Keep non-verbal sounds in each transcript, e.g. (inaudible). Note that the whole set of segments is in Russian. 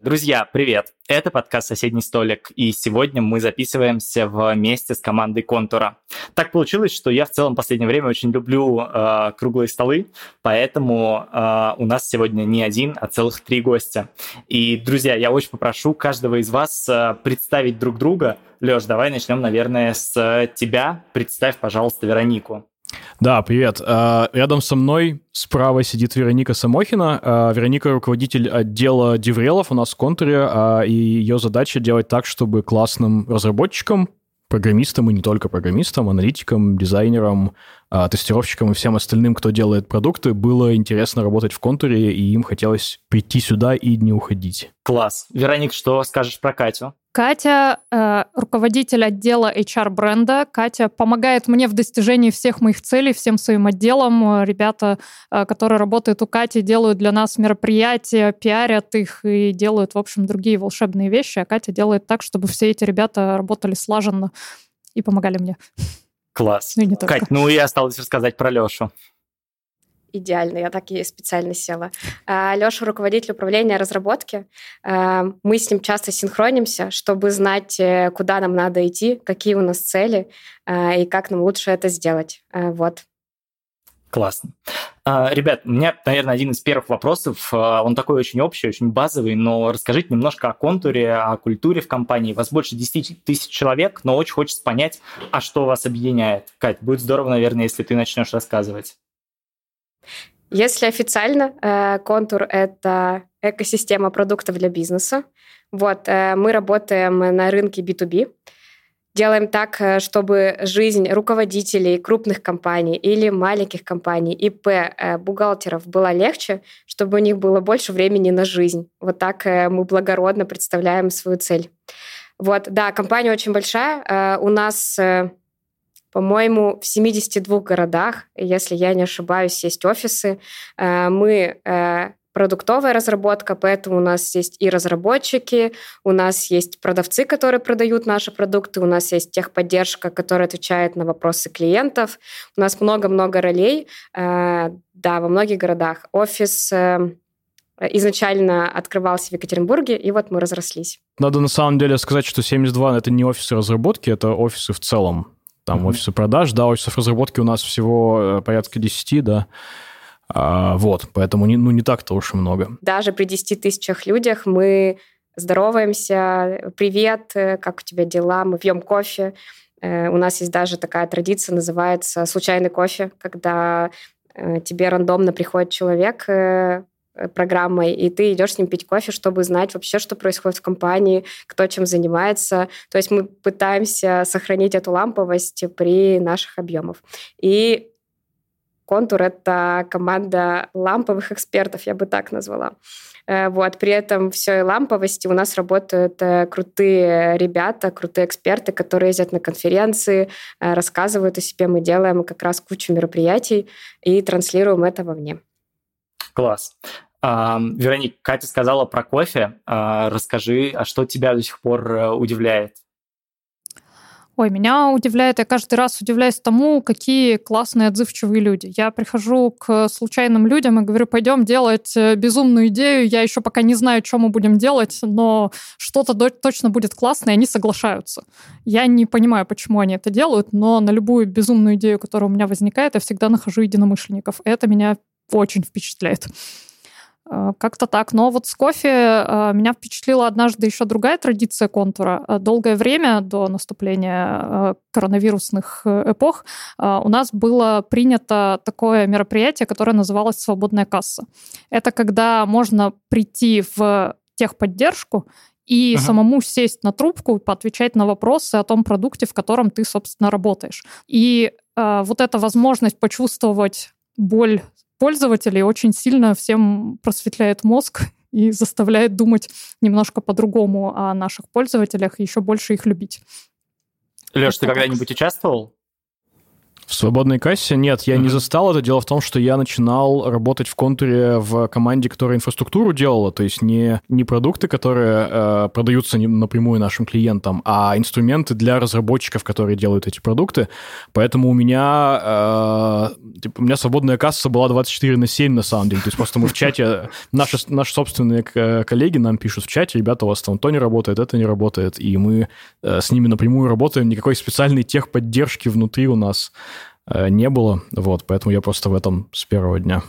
Друзья, привет! Это подкаст «Соседний столик», и сегодня мы записываемся вместе с командой «Контура». Так получилось, что я в целом в последнее время очень люблю э, круглые столы, поэтому э, у нас сегодня не один, а целых три гостя. И, друзья, я очень попрошу каждого из вас э, представить друг друга. Лёш, давай начнем, наверное, с тебя. Представь, пожалуйста, Веронику. Да, привет. А, рядом со мной справа сидит Вероника Самохина. А, Вероника — руководитель отдела деврелов у нас в контуре, а, и ее задача делать так, чтобы классным разработчикам, программистам и не только программистам, аналитикам, дизайнерам, тестировщикам и всем остальным, кто делает продукты, было интересно работать в контуре, и им хотелось прийти сюда и не уходить. Класс. Вероник, что скажешь про Катю? Катя э, руководитель отдела HR бренда. Катя помогает мне в достижении всех моих целей, всем своим отделам. Ребята, э, которые работают у Кати, делают для нас мероприятия, пиарят их и делают, в общем, другие волшебные вещи. А Катя делает так, чтобы все эти ребята работали слаженно и помогали мне. Класс. Ну. Кать, ну и осталось рассказать про Лешу идеально, я так и специально села. А, Леша руководитель управления разработки. А, мы с ним часто синхронимся, чтобы знать, э, куда нам надо идти, какие у нас цели а, и как нам лучше это сделать. Вот. Классно. Ребят, у меня, наверное, один из первых вопросов, он такой очень общий, очень базовый, но расскажите немножко о контуре, о культуре в компании. Вас больше 10 тысяч человек, но очень хочется понять, а что вас объединяет. Кать, будет здорово, наверное, если ты начнешь рассказывать. Если официально, э, контур — это экосистема продуктов для бизнеса. Вот, э, мы работаем на рынке B2B, делаем так, э, чтобы жизнь руководителей крупных компаний или маленьких компаний, ИП, бухгалтеров была легче, чтобы у них было больше времени на жизнь. Вот так мы благородно представляем свою цель. Вот, да, компания очень большая. У нас по-моему, в 72 городах, если я не ошибаюсь, есть офисы. Э, мы э, продуктовая разработка, поэтому у нас есть и разработчики, у нас есть продавцы, которые продают наши продукты, у нас есть техподдержка, которая отвечает на вопросы клиентов. У нас много-много ролей, э, да, во многих городах. Офис изначально открывался в Екатеринбурге, и вот мы разрослись. Надо на самом деле сказать, что 72 — это не офисы разработки, это офисы в целом там mm-hmm. офисы продаж, да, офисов разработки у нас всего э, порядка 10, да, а, вот, поэтому не, ну, не так-то уж и много. Даже при 10 тысячах людях мы здороваемся, привет, э, как у тебя дела, мы пьем кофе. Э, у нас есть даже такая традиция, называется случайный кофе, когда тебе рандомно приходит человек, программой, и ты идешь с ним пить кофе, чтобы знать вообще, что происходит в компании, кто чем занимается. То есть мы пытаемся сохранить эту ламповость при наших объемах. И Контур — это команда ламповых экспертов, я бы так назвала. Э, вот. При этом все и ламповости у нас работают э, крутые ребята, крутые эксперты, которые ездят на конференции, рассказывают о себе. Мы делаем как раз кучу мероприятий и транслируем это вовне. Класс. Вероник, Катя сказала про кофе. А, расскажи, а что тебя до сих пор э, удивляет? Ой, меня удивляет, я каждый раз удивляюсь тому, какие классные, отзывчивые люди. Я прихожу к случайным людям и говорю, пойдем делать э, безумную идею, я еще пока не знаю, что мы будем делать, но что-то точно будет классное, и они соглашаются. Я не понимаю, почему они это делают, но на любую безумную идею, которая у меня возникает, я всегда нахожу единомышленников. Это меня очень впечатляет. Э, как-то так. Но вот с кофе э, меня впечатлила однажды еще другая традиция контура. Э, долгое время до наступления коронавирусных эпох у нас было принято такое мероприятие, которое называлось «Свободная касса». Это когда можно прийти в техподдержку и ага. самому сесть на трубку, поотвечать на вопросы о том продукте, в котором ты, собственно, работаешь. И э, вот эта возможность почувствовать боль пользователей очень сильно всем просветляет мозг (laughs) и заставляет думать немножко по-другому о наших пользователях и еще больше их любить. Леш, ты когда-нибудь участвовал? В свободной кассе нет, я mm-hmm. не застал это. Дело в том, что я начинал работать в контуре в команде, которая инфраструктуру делала, то есть не, не продукты, которые э, продаются напрямую нашим клиентам, а инструменты для разработчиков, которые делают эти продукты. Поэтому у меня, э, типа, у меня свободная касса была 24 на 7 на самом деле. То есть просто мы в чате, наши, наши собственные коллеги нам пишут в чате, ребята, у вас там то не работает, это не работает, и мы э, с ними напрямую работаем, никакой специальной техподдержки внутри у нас Э, не было. Вот, поэтому я просто в этом с первого дня.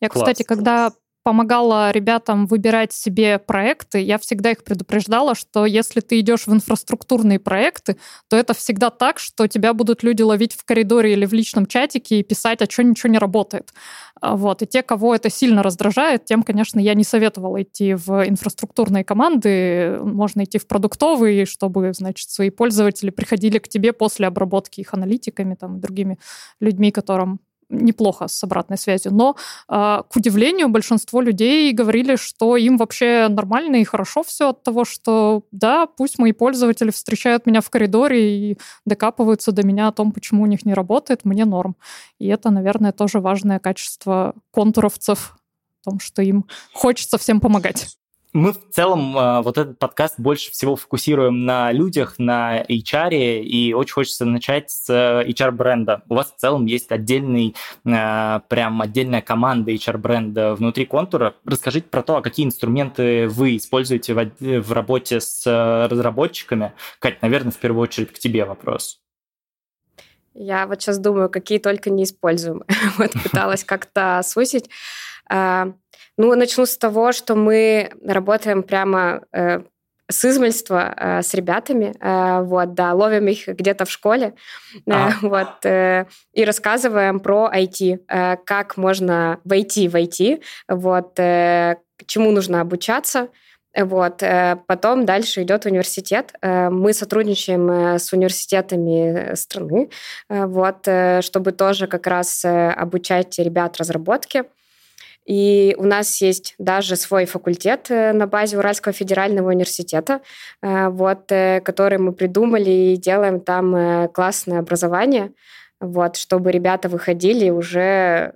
Я, Класс. кстати, когда помогала ребятам выбирать себе проекты, я всегда их предупреждала, что если ты идешь в инфраструктурные проекты, то это всегда так, что тебя будут люди ловить в коридоре или в личном чатике и писать, а что ничего не работает. А, вот. И те, кого это сильно раздражает, тем, конечно, я не советовала идти в инфраструктурные команды. Можно идти в продуктовые, чтобы, значит, свои пользователи приходили к тебе после обработки их аналитиками, там, другими людьми, которым неплохо с обратной связью. Но, а, к удивлению, большинство людей говорили, что им вообще нормально и хорошо все от того, что да, пусть мои пользователи встречают меня в коридоре и докапываются до меня о том, почему у них не работает, мне норм. И это, наверное, тоже важное качество контуровцев в том, что им хочется всем помогать. Мы в целом а, вот этот подкаст больше всего фокусируем на людях, на HR, и очень хочется начать с HR-бренда. У вас в целом есть отдельный, а, прям отдельная команда HR-бренда внутри контура. Расскажите про то, а какие инструменты вы используете в работе с разработчиками. Кать, наверное, в первую очередь к тебе вопрос. Я вот сейчас думаю, какие только не используем. (laughs) вот пыталась как-то сусить. Ну, начну с того, что мы работаем прямо э, с измальства э, с ребятами, э, вот, да, ловим их где-то в школе, а. э, вот, э, и рассказываем про IT, э, как можно войти в IT, вот, э, чему нужно обучаться, вот. Э, потом дальше идет университет. Э, мы сотрудничаем э, с университетами страны, вот, чтобы тоже как раз обучать ребят разработке. И у нас есть даже свой факультет э, на базе Уральского федерального университета, э, вот, э, который мы придумали и делаем там классное образование, вот, чтобы ребята выходили уже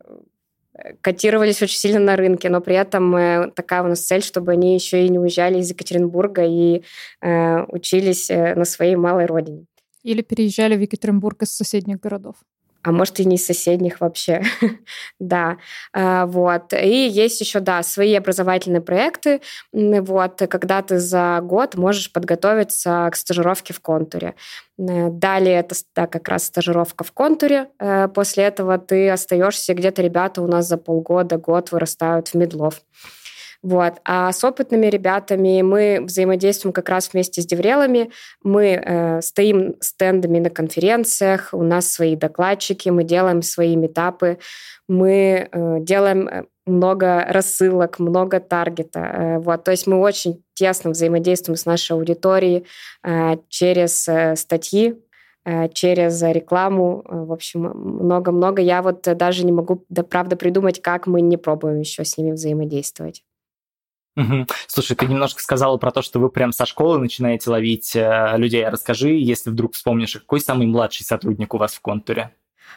котировались очень сильно на рынке, но при этом такая у нас цель, чтобы они еще и не уезжали из Екатеринбурга и учились на своей малой родине. Или переезжали в Екатеринбург из соседних городов а может и не из соседних вообще, (laughs) да, а, вот. И есть еще, да, свои образовательные проекты, вот, когда ты за год можешь подготовиться к стажировке в контуре. Далее это да, как раз стажировка в контуре. Э, после этого ты остаешься где-то, ребята у нас за полгода, год вырастают в медлов. Вот. А с опытными ребятами мы взаимодействуем как раз вместе с деврелами. Мы э, стоим стендами на конференциях, у нас свои докладчики, мы делаем свои метапы, мы э, делаем э, много рассылок, много таргета. Э, вот. То есть мы очень тесно взаимодействуем с нашей аудиторией э, через статьи, через рекламу. В общем, много-много. Я вот даже не могу, да, правда, придумать, как мы не пробуем еще с ними взаимодействовать. Угу. Слушай, ты немножко сказала про то, что вы прям со школы начинаете ловить э, людей. Расскажи, если вдруг вспомнишь, какой самый младший сотрудник у вас в контуре?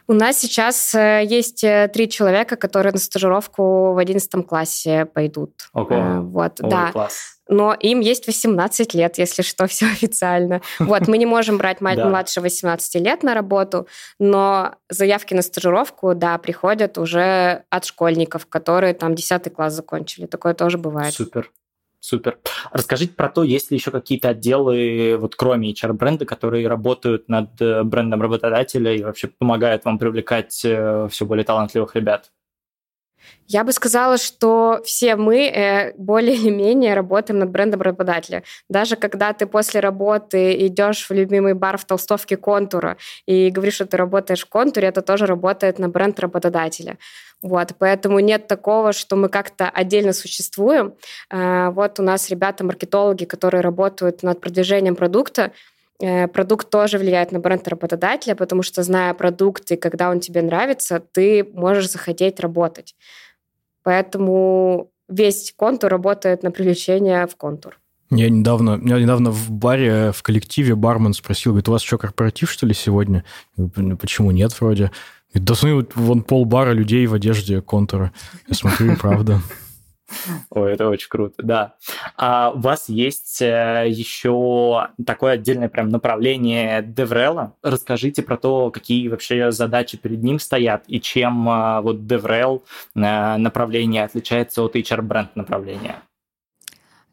У нас сейчас э, есть э, три человека, которые на стажировку в одиннадцатом классе пойдут. Ого. Вот, Ой, да. Класс. Но им есть 18 лет, если что, (laughs) все официально. Вот, мы не можем брать младше 18 лет на работу, но заявки на стажировку, да, приходят уже от школьников, которые там 10 класс закончили. Такое тоже бывает. Супер. Супер. Расскажите про то, есть ли еще какие-то отделы, вот кроме HR-бренда, которые работают над э, брендом работодателя и вообще помогают вам привлекать э, все более талантливых ребят? Я бы сказала, что все мы э, более или менее работаем над брендом работодателя. Даже когда ты после работы идешь в любимый бар в толстовке контура и говоришь, что ты работаешь в контуре, это тоже работает на бренд работодателя. Вот, поэтому нет такого, что мы как-то отдельно существуем. Э, вот у нас ребята-маркетологи, которые работают над продвижением продукта, Продукт тоже влияет на бренд работодателя, потому что, зная продукт и когда он тебе нравится, ты можешь захотеть работать. Поэтому весь контур работает на привлечение в контур. Я недавно, меня недавно в баре, в коллективе бармен спросил, говорит, у вас что, корпоратив, что ли, сегодня? «Ну, почему нет, вроде? Говорит, да смотри, вон пол бара людей в одежде контура. Я смотрю, правда. (laughs) Ой, это очень круто, да. А у вас есть э, еще такое отдельное прям направление DevRel. Расскажите про то, какие вообще задачи перед ним стоят и чем э, вот DevRel э, направление отличается от HR-бренд направления.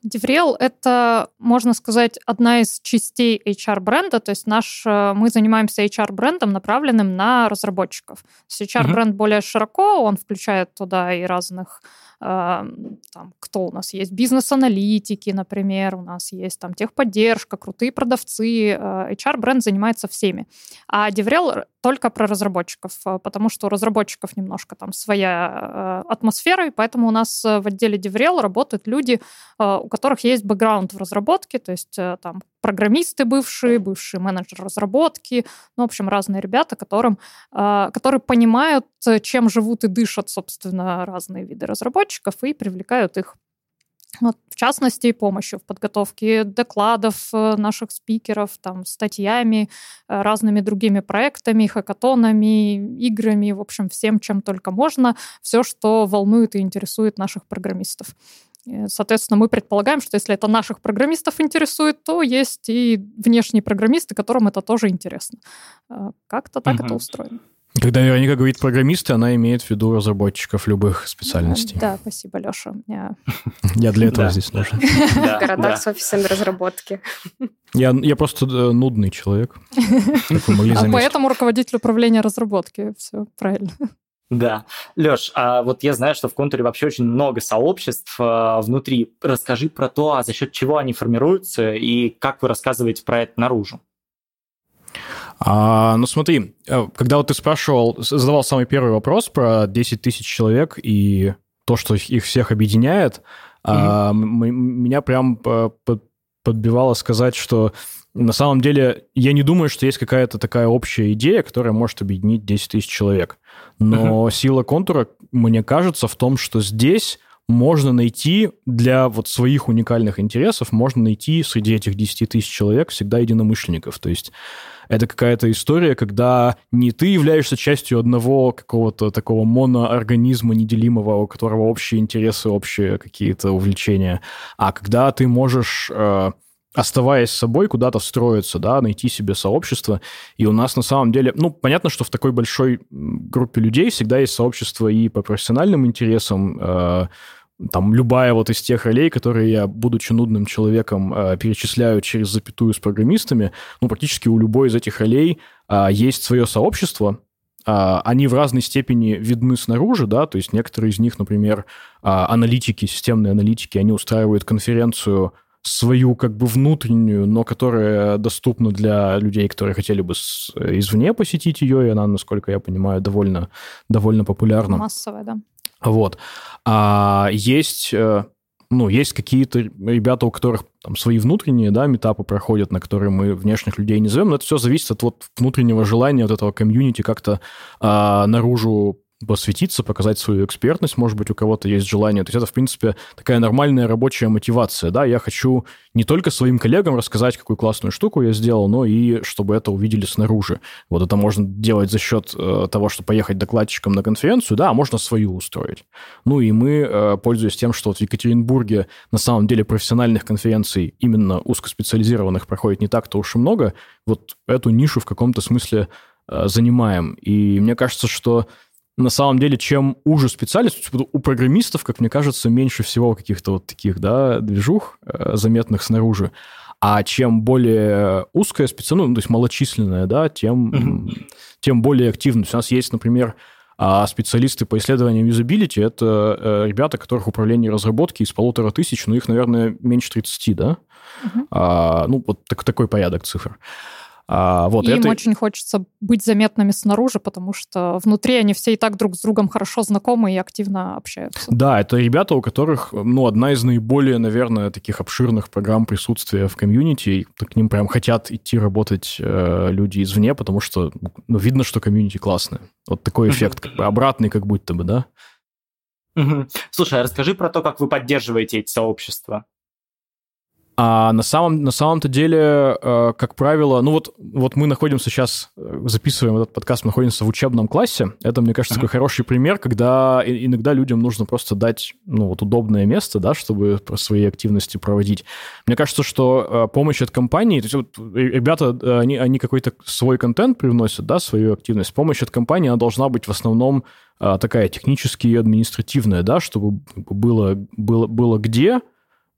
DevRel — это, можно сказать, одна из частей HR-бренда, то есть наш, мы занимаемся HR-брендом, направленным на разработчиков. HR-бренд uh-huh. более широко, он включает туда и разных там, кто у нас есть, бизнес-аналитики, например, у нас есть там техподдержка, крутые продавцы, HR-бренд занимается всеми. А DevRel только про разработчиков, потому что у разработчиков немножко там своя атмосфера, и поэтому у нас в отделе DevRel работают люди, у которых есть бэкграунд в разработке, то есть там программисты бывшие, бывшие менеджеры разработки, ну, в общем, разные ребята, которым, которые понимают, чем живут и дышат, собственно, разные виды разработчиков и привлекают их вот, в частности, помощью в подготовке докладов э, наших спикеров, там, статьями, э, разными другими проектами, хакатонами, играми, в общем, всем, чем только можно, все, что волнует и интересует наших программистов. Соответственно, мы предполагаем, что если это наших программистов интересует, то есть и внешние программисты, которым это тоже интересно. Э, как-то так угу. это устроено. Когда Вероника говорит программисты, она имеет в виду разработчиков любых специальностей. Да, спасибо, Леша. Я, (laughs) я для этого здесь нужен. (laughs) В городах с офисами разработки. Я, я просто э, нудный человек. (laughs) А поэтому руководитель управления разработки. Все правильно. Да. Леш, а вот я знаю, что в контуре вообще очень много сообществ э, внутри. Расскажи про то, а за счет чего они формируются и как вы рассказываете про это наружу. А, ну смотри, э, когда вот ты спрашивал, задавал самый первый вопрос про 10 тысяч человек и то, что их всех объединяет, mm-hmm. а, меня прям подбивало сказать, что на самом деле я не думаю, что есть какая-то такая общая идея, которая может объединить 10 тысяч человек. Но mm-hmm. сила контура, мне кажется, в том, что здесь можно найти для вот своих уникальных интересов, можно найти среди этих 10 тысяч человек всегда единомышленников. То есть это какая-то история, когда не ты являешься частью одного какого-то такого моноорганизма неделимого, у которого общие интересы, общие какие-то увлечения, а когда ты можешь э, оставаясь собой, куда-то встроиться, да, найти себе сообщество. И у нас на самом деле, ну, понятно, что в такой большой группе людей всегда есть сообщество и по профессиональным интересам, э, там любая вот из тех ролей, которые я, будучи нудным человеком, э, перечисляю через запятую с программистами, ну, практически у любой из этих ролей э, есть свое сообщество, э, они в разной степени видны снаружи, да, то есть некоторые из них, например, э, аналитики, системные аналитики, они устраивают конференцию свою как бы внутреннюю, но которая доступна для людей, которые хотели бы с, извне посетить ее, и она, насколько я понимаю, довольно, довольно популярна. Массовая, да. Вот. А есть э, ну, есть какие-то ребята, у которых там свои внутренние, да, метапы проходят, на которые мы внешних людей не зовем, но это все зависит от вот внутреннего желания вот этого комьюнити как-то а, наружу посвятиться, показать свою экспертность, может быть, у кого-то есть желание. То есть это, в принципе, такая нормальная рабочая мотивация, да, я хочу не только своим коллегам рассказать, какую классную штуку я сделал, но и чтобы это увидели снаружи. Вот это можно делать за счет э, того, что поехать докладчиком на конференцию, да, а можно свою устроить. Ну и мы, э, пользуясь тем, что вот в Екатеринбурге на самом деле профессиональных конференций, именно узкоспециализированных, проходит не так-то уж и много, вот эту нишу в каком-то смысле э, занимаем. И мне кажется, что на самом деле, чем уже специальность, у программистов, как мне кажется, меньше всего каких-то вот таких, да, движух э, заметных снаружи. А чем более узкая специальность, ну, то есть малочисленная, да, тем, mm-hmm. тем более активность. У нас есть, например, а специалисты по исследованиям юзабилити — это э, ребята, которых управление разработки из полутора тысяч, ну, их, наверное, меньше 30, да? Uh-huh. А, ну, вот так, такой порядок цифр. А, вот, и это... им очень хочется быть заметными снаружи, потому что внутри они все и так друг с другом хорошо знакомы и активно общаются. Да, это ребята, у которых, ну, одна из наиболее, наверное, таких обширных программ присутствия в комьюнити, и к ним прям хотят идти работать э, люди извне, потому что, ну, видно, что комьюнити классное. Вот такой эффект, как бы обратный, как будто бы, да? Слушай, а расскажи про то, как вы поддерживаете эти сообщества. А на самом на самом-то деле, э, как правило, ну вот вот мы находимся сейчас, э, записываем этот подкаст, мы находимся в учебном классе. Это, мне кажется, такой хороший пример, когда иногда людям нужно просто дать ну вот удобное место, да, чтобы свои активности проводить. Мне кажется, что помощь от компании, то есть вот ребята они они какой-то свой контент привносят, да, свою активность. Помощь от компании она должна быть в основном такая технически и административная, да, чтобы было было было где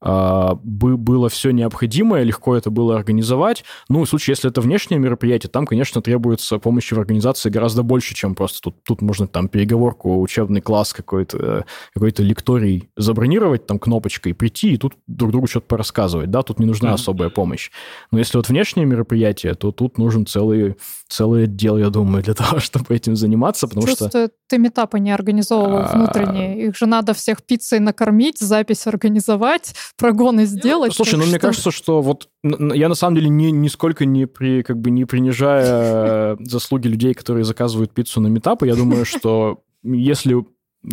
было все необходимое, легко это было организовать. Ну, в случае, если это внешнее мероприятие, там, конечно, требуется помощи в организации гораздо больше, чем просто тут, тут можно там переговорку, учебный класс какой-то, какой-то лекторий забронировать там кнопочкой, прийти и тут друг другу что-то порассказывать, да, тут не нужна особая помощь. Но если вот внешнее мероприятие, то тут нужен целый, целый отдел, я думаю, для (laughs) того, чтобы этим заниматься, потому Чувствую, что... ты метапы не организовывал а, внутренние. Их же надо всех пиццей накормить, запись организовать, прогоны сделать. Слушай, ну что... мне кажется, что вот я на самом деле не, нисколько не, при, как бы не принижая заслуги людей, которые заказывают пиццу на метапы, я думаю, что если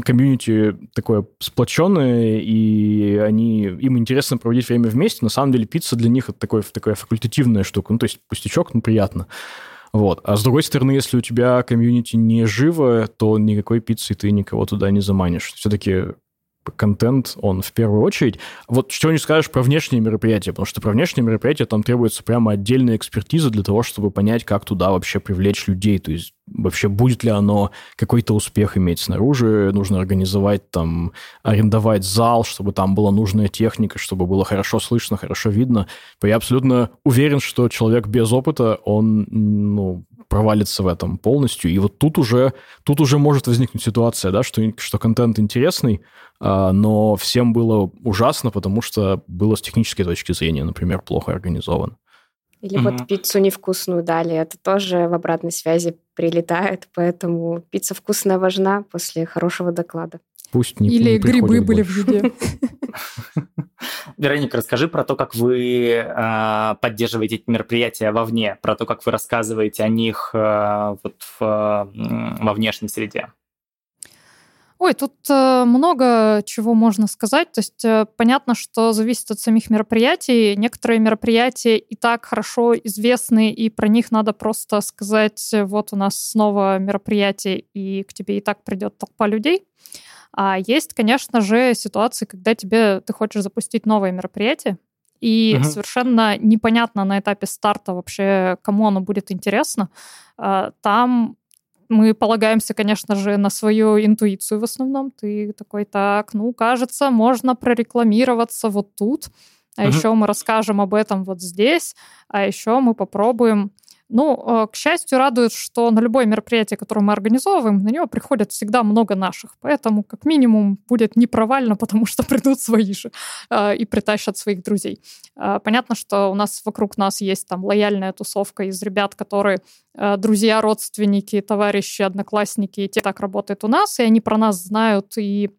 комьюнити такое сплоченное, и они, им интересно проводить время вместе, на самом деле пицца для них это такое, такая факультативная штука. Ну, то есть пустячок, ну, приятно. Вот. А с другой стороны, если у тебя комьюнити не живо, то никакой пиццы ты никого туда не заманишь. Все-таки контент, он в первую очередь. Вот что не скажешь про внешние мероприятия, потому что про внешние мероприятия там требуется прямо отдельная экспертиза для того, чтобы понять, как туда вообще привлечь людей, то есть вообще будет ли оно какой-то успех иметь снаружи, нужно организовать там, арендовать зал, чтобы там была нужная техника, чтобы было хорошо слышно, хорошо видно. Я абсолютно уверен, что человек без опыта, он, ну, провалится в этом полностью. И вот тут уже, тут уже может возникнуть ситуация, да, что, что контент интересный, а, но всем было ужасно, потому что было с технической точки зрения, например, плохо организован. Или угу. вот пиццу невкусную дали, это тоже в обратной связи прилетает, поэтому пицца вкусная важна после хорошего доклада. Пусть не Или не грибы были в еде. (laughs) Вероника, расскажи про то, как вы э, поддерживаете эти мероприятия вовне, про то, как вы рассказываете о них э, вот в, э, во внешней среде. Ой, тут э, много чего можно сказать. То есть э, понятно, что зависит от самих мероприятий. Некоторые мероприятия и так хорошо известны, и про них надо просто сказать, вот у нас снова мероприятие, и к тебе и так придет толпа людей. А есть, конечно же, ситуации, когда тебе ты хочешь запустить новое мероприятие, и угу. совершенно непонятно на этапе старта вообще, кому оно будет интересно. А, там мы полагаемся, конечно же, на свою интуицию в основном. Ты такой, так, ну, кажется, можно прорекламироваться вот тут, а uh еще мы расскажем об этом вот здесь, а еще мы попробуем ну, э, к счастью, радует, что на любое мероприятие, которое мы организовываем, на него приходит всегда много наших. Поэтому, как минимум, будет не провально, (laughs) потому что придут свои же э, и притащат своих друзей. Э, понятно, что у нас вокруг нас есть там лояльная тусовка из ребят, которые друзья, родственники, товарищи, одноклассники, и те так работают у нас, и они про нас знают и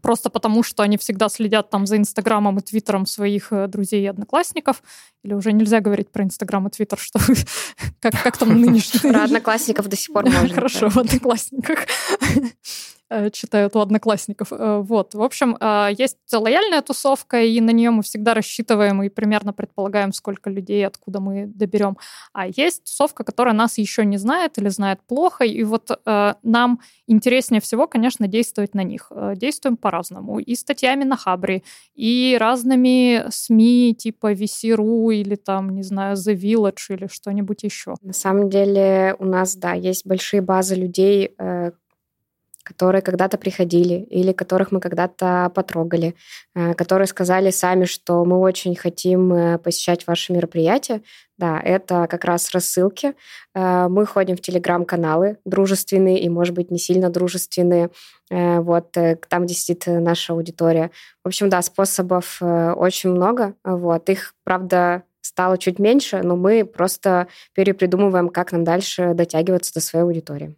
просто потому, что они всегда следят там за Инстаграмом и Твиттером своих э, друзей и одноклассников. Или уже нельзя говорить про Инстаграм и Твиттер, что (laughs) как, как там (laughs) нынешний... Про (laughs) одноклассников до сих пор можно. Хорошо, в одноклассниках. Э, читают у одноклассников. Э, вот. В общем, э, есть лояльная тусовка, и на нее мы всегда рассчитываем и примерно предполагаем, сколько людей, откуда мы доберем. А есть тусовка, которая нас еще не знает или знает плохо, и вот нам интереснее всего, конечно, действовать на них. Действуем по-разному. И статьями на Хабре, и разными СМИ типа VC.ru или там, не знаю, The Village или что-нибудь еще. На самом деле у нас, да, есть большие базы людей, которые когда-то приходили или которых мы когда-то потрогали, э, которые сказали сами, что мы очень хотим э, посещать ваши мероприятия. Да, это как раз рассылки. Э, мы ходим в телеграм-каналы дружественные и, может быть, не сильно дружественные, вот, там, где сидит наша аудитория. В общем, да, способов очень много. Вот. Их, правда, стало чуть меньше, но мы просто перепридумываем, как нам дальше дотягиваться до своей аудитории.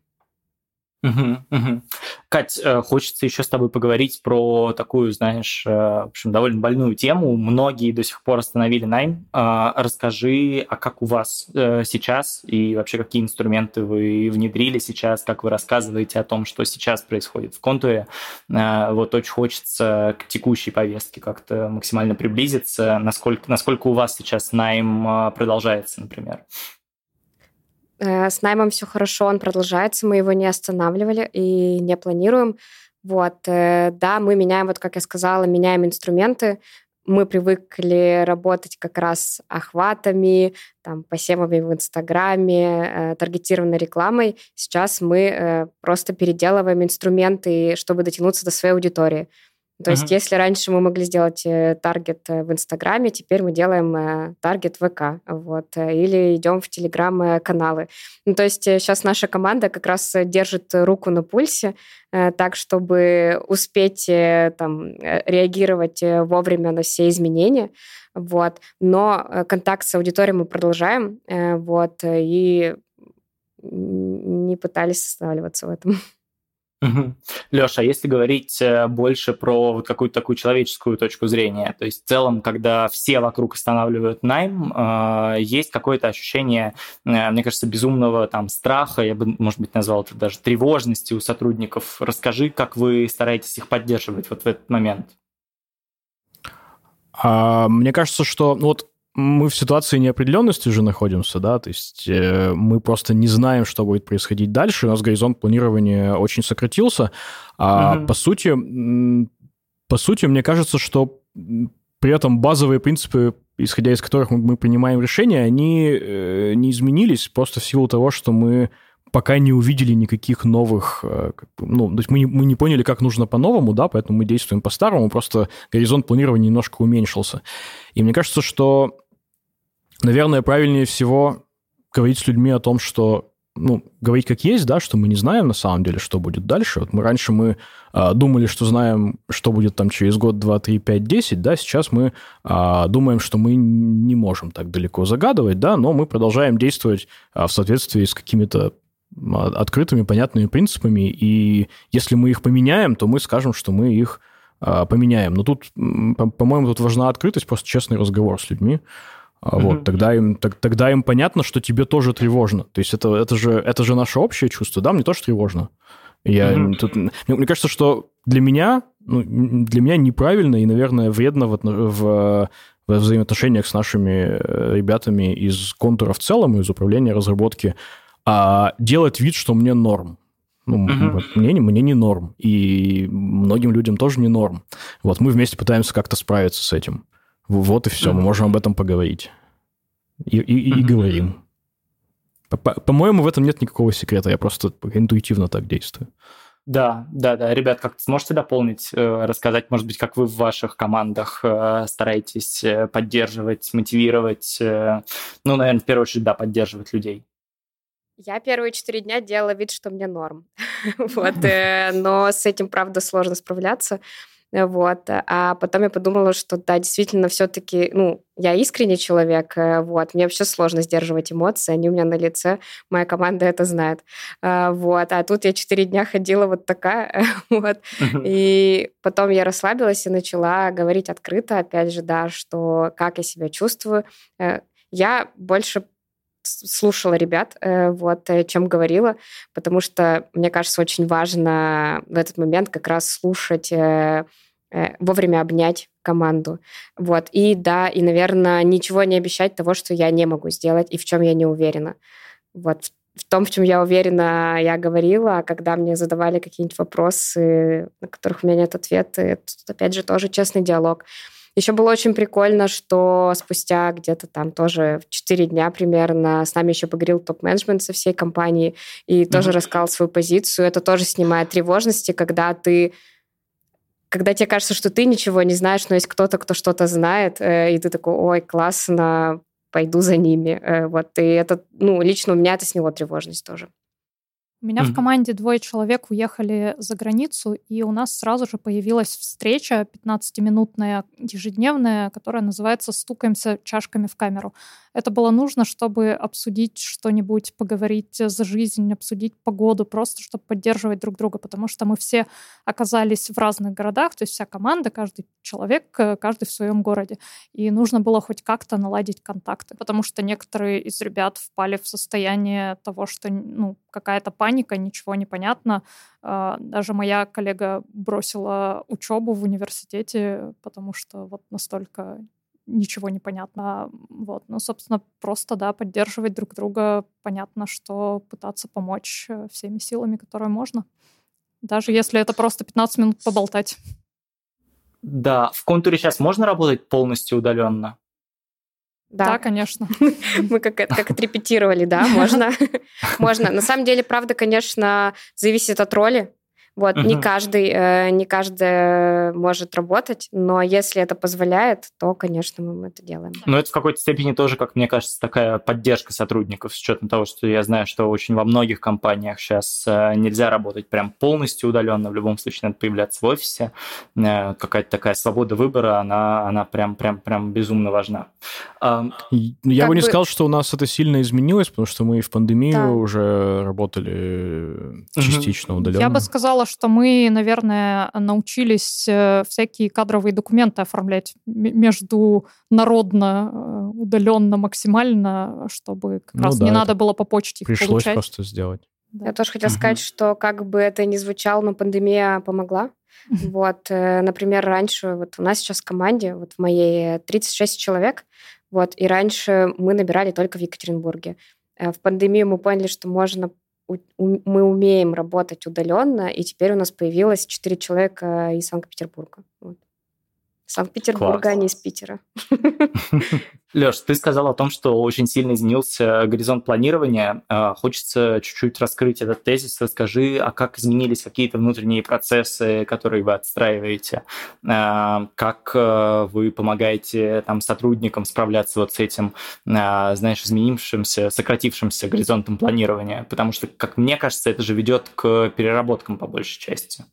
Угу, угу. Кать, э, хочется еще с тобой поговорить про такую, знаешь, э, в общем, довольно больную тему. Многие до сих пор остановили найм. А, расскажи, а как у вас э, сейчас и вообще какие инструменты вы внедрили сейчас, как вы рассказываете о том, что сейчас происходит в контуре. Вот очень хочется к текущей повестке как-то максимально приблизиться. Насколько, насколько у вас сейчас найм продолжается, например? Э, с наймом все хорошо, он продолжается, мы его не останавливали и не планируем. Вот, э, да, мы меняем, вот как я сказала, меняем инструменты. Мы привыкли работать как раз охватами, там, посевами в Инстаграме, э, таргетированной рекламой. Сейчас мы просто переделываем инструменты, чтобы дотянуться до своей аудитории. То uh-huh. есть, если раньше мы могли сделать э, таргет э, в Инстаграме, теперь мы делаем э, таргет ВК, вот, или идем в Телеграм-каналы. Ну, то есть сейчас наша команда как раз держит руку на пульсе, так, чтобы успеть там, реагировать вовремя на все изменения. Вот. Но контакт с аудиторией мы продолжаем, вот, и не пытались останавливаться в этом. Угу. Леша, а если говорить э, больше про вот какую-то такую человеческую точку зрения, то есть в целом, когда все вокруг останавливают найм, э, есть какое-то ощущение, э, мне кажется, безумного там страха, я бы, может быть, назвал это даже тревожности у сотрудников. Расскажи, как вы стараетесь их поддерживать вот в этот момент. А, мне кажется, что ну, вот мы в ситуации неопределенности уже находимся, да, то есть э, мы просто не знаем, что будет происходить дальше, у нас горизонт планирования очень сократился, а mm-hmm. по сути, по сути, мне кажется, что при этом базовые принципы, исходя из которых мы принимаем решения, они э, не изменились просто в силу того, что мы пока не увидели никаких новых, э, ну, то есть мы не, мы не поняли, как нужно по-новому, да, поэтому мы действуем по-старому, просто горизонт планирования немножко уменьшился. И мне кажется, что наверное, правильнее всего говорить с людьми о том, что ну, говорить как есть, да, что мы не знаем на самом деле, что будет дальше. Вот мы раньше мы э, думали, что знаем, что будет там через год, два, три, пять, десять, да, сейчас мы э, думаем, что мы не можем так далеко загадывать, да, но мы продолжаем действовать э, в соответствии с какими-то открытыми, понятными принципами, и если мы их поменяем, то мы скажем, что мы их э, поменяем. Но тут, по-моему, тут важна открытость, просто честный разговор с людьми. Mm-hmm. Вот, тогда им, так, тогда им понятно, что тебе тоже тревожно. То есть это, это, же, это же наше общее чувство, да, мне тоже тревожно. Я mm-hmm. тут, мне, мне кажется, что для меня, ну, для меня неправильно и, наверное, вредно в, в, в взаимоотношениях с нашими э, ребятами из контура в целом, из управления разработки, а делать вид, что мне норм. Ну, uh-huh. мне, мне не норм. И многим людям тоже не норм. Вот мы вместе пытаемся как-то справиться с этим. Вот и все, мы можем об этом поговорить. И, и, и говорим. По-моему, в этом нет никакого секрета, я просто интуитивно так действую. Да, да, да. Ребят, как сможете дополнить, э, рассказать, может быть, как вы в ваших командах э, стараетесь э, поддерживать, мотивировать, ну, наверное, в первую очередь, да, поддерживать людей? Я первые четыре дня делала вид, что мне норм. (laughs) вот, но с этим, правда, сложно справляться. Вот. А потом я подумала, что да, действительно, все-таки, ну, я искренний человек, э, вот, мне вообще сложно сдерживать эмоции, они у меня на лице, моя команда это знает, а, вот, а тут я четыре дня ходила вот такая, (laughs) вот, и потом я расслабилась и начала говорить открыто, опять же, да, что как я себя чувствую, э, я больше слушала ребят, э, вот, чем говорила, потому что, мне кажется, очень важно в этот момент как раз слушать Э, вовремя обнять команду. Вот. И да, и, наверное, ничего не обещать того, что я не могу сделать и в чем я не уверена. Вот. В том, в чем я уверена, я говорила, а когда мне задавали какие-нибудь вопросы, на которых у меня нет ответа, это, опять же, тоже честный диалог. Еще было очень прикольно, что спустя где-то там тоже в 4 дня примерно с нами еще поговорил топ-менеджмент со всей компании и mm-hmm. тоже рассказал свою позицию. Это тоже снимает тревожности, когда ты когда тебе кажется, что ты ничего не знаешь, но есть кто-то, кто что-то знает, э, и ты такой, ой, классно, пойду за ними. Э, вот, и это, ну, лично у меня это сняло тревожность тоже. У меня mm-hmm. в команде двое человек уехали за границу, и у нас сразу же появилась встреча 15-минутная, ежедневная, которая называется «Стукаемся чашками в камеру». Это было нужно, чтобы обсудить что-нибудь, поговорить за жизнь, обсудить погоду, просто чтобы поддерживать друг друга, потому что мы все оказались в разных городах, то есть вся команда, каждый человек, э, каждый в своем городе. И нужно было хоть как-то наладить контакты, потому что некоторые из ребят впали в состояние того, что ну, какая-то паника, ничего не понятно. А, даже моя коллега бросила учебу в университете, потому что вот настолько ничего не понятно. Вот. Ну, собственно, просто, да, поддерживать друг друга. Понятно, что пытаться помочь э, всеми силами, которые можно. Даже если это просто 15 минут поболтать. Да, в контуре сейчас можно работать полностью удаленно? Да, да конечно. (laughs) Мы как, как отрепетировали, да, можно. (laughs) Можно. На самом деле, правда, конечно, зависит от роли. Вот, угу. не каждый, э, не каждый может работать, но если это позволяет, то, конечно, мы это делаем. Но это в какой-то степени тоже, как мне кажется, такая поддержка сотрудников, с учетом того, что я знаю, что очень во многих компаниях сейчас э, нельзя работать прям полностью удаленно, в любом случае надо появляться в офисе. Э, какая-то такая свобода выбора, она, она прям, прям, прям безумно важна. Я как бы не сказал, что у нас это сильно изменилось, потому что мы в пандемию да. уже работали частично угу. удаленно. Я бы сказала, что мы, наверное, научились э, всякие кадровые документы оформлять международно, э, удаленно, максимально, чтобы как ну раз да, не надо было по почте их пришлось получать. просто сделать. Да. Я тоже хотела угу. сказать, что как бы это ни звучало, но пандемия помогла. Вот, э, например, раньше, вот у нас сейчас в команде, вот в моей 36 человек, вот, и раньше мы набирали только в Екатеринбурге. В пандемию мы поняли, что можно мы умеем работать удаленно, и теперь у нас появилось четыре человека из Санкт-Петербурга. Вот. Санкт-Петербурга, а не из Питера. (laughs) Леш, ты сказал о том, что очень сильно изменился горизонт планирования. А, хочется чуть-чуть раскрыть этот тезис. Расскажи, а как изменились какие-то внутренние процессы, которые вы отстраиваете? А, как э, вы помогаете там, сотрудникам справляться вот с этим, а, знаешь, изменившимся, сократившимся горизонтом планирования? Потому что, как мне кажется, это же ведет к переработкам по большей части.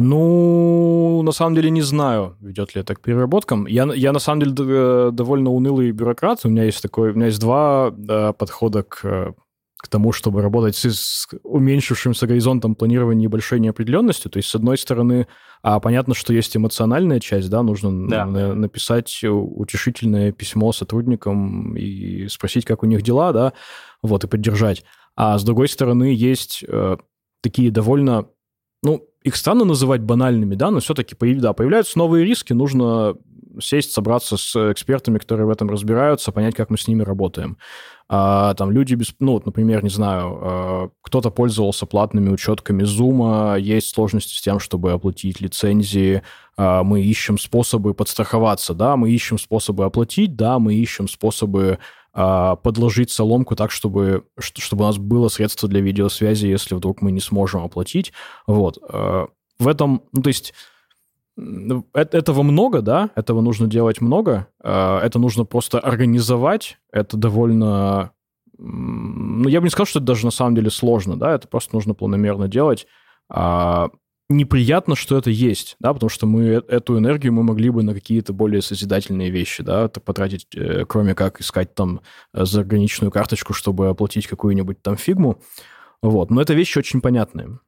Ну, на самом деле не знаю, ведет ли это к переработкам. Я, я на самом деле э, довольно унылый бюрократ. У меня есть такой, у меня есть два да, подхода к, к тому, чтобы работать с, с уменьшившимся горизонтом планирования и большой неопределенностью. То есть, с одной стороны, а понятно, что есть эмоциональная часть, да, нужно да. На, написать утешительное письмо сотрудникам и спросить, как у них дела, да, вот, и поддержать. А с другой стороны, есть э, такие довольно, ну, их странно называть банальными, да, но все-таки да, появляются новые риски, нужно сесть, собраться с экспертами, которые в этом разбираются, понять, как мы с ними работаем. А, там люди без, ну, вот, например, не знаю, а, кто-то пользовался платными учетками Zoom, есть сложности с тем, чтобы оплатить лицензии, а, мы ищем способы подстраховаться, да, мы ищем способы оплатить, да, мы ищем способы а, подложить соломку так, чтобы, чтобы у нас было средство для видеосвязи, если вдруг мы не сможем оплатить. Вот. А, в этом, ну, то есть этого много, да, этого нужно делать много, а, это нужно просто организовать, это довольно... Ну, я бы не сказал, что это даже на самом деле сложно, да, это просто нужно планомерно делать неприятно, что это есть, да, потому что мы э, эту энергию мы могли бы на какие-то более созидательные вещи, да, потратить, э, кроме как искать там э, заграничную карточку, чтобы оплатить какую-нибудь там фигму, вот. Но это вещи очень понятные.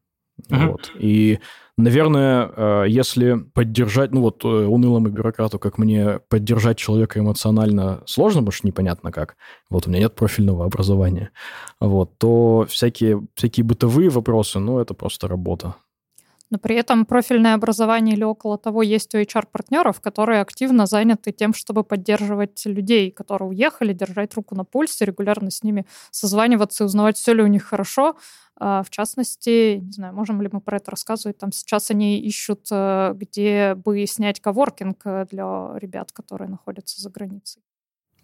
Uh-huh. Вот. И, наверное, если поддержать, ну вот унылому бюрократу, как мне, поддержать человека эмоционально сложно, потому что непонятно как, вот у меня нет профильного образования, вот, то всякие, всякие бытовые вопросы, ну, это просто работа но при этом профильное образование или около того есть у HR-партнеров, которые активно заняты тем, чтобы поддерживать людей, которые уехали, держать руку на пульсе, регулярно с ними созваниваться и узнавать, все ли у них хорошо. А, в частности, не знаю, можем ли мы про это рассказывать, там сейчас они ищут, э, где бы снять коворкинг э, для ребят, которые находятся за границей.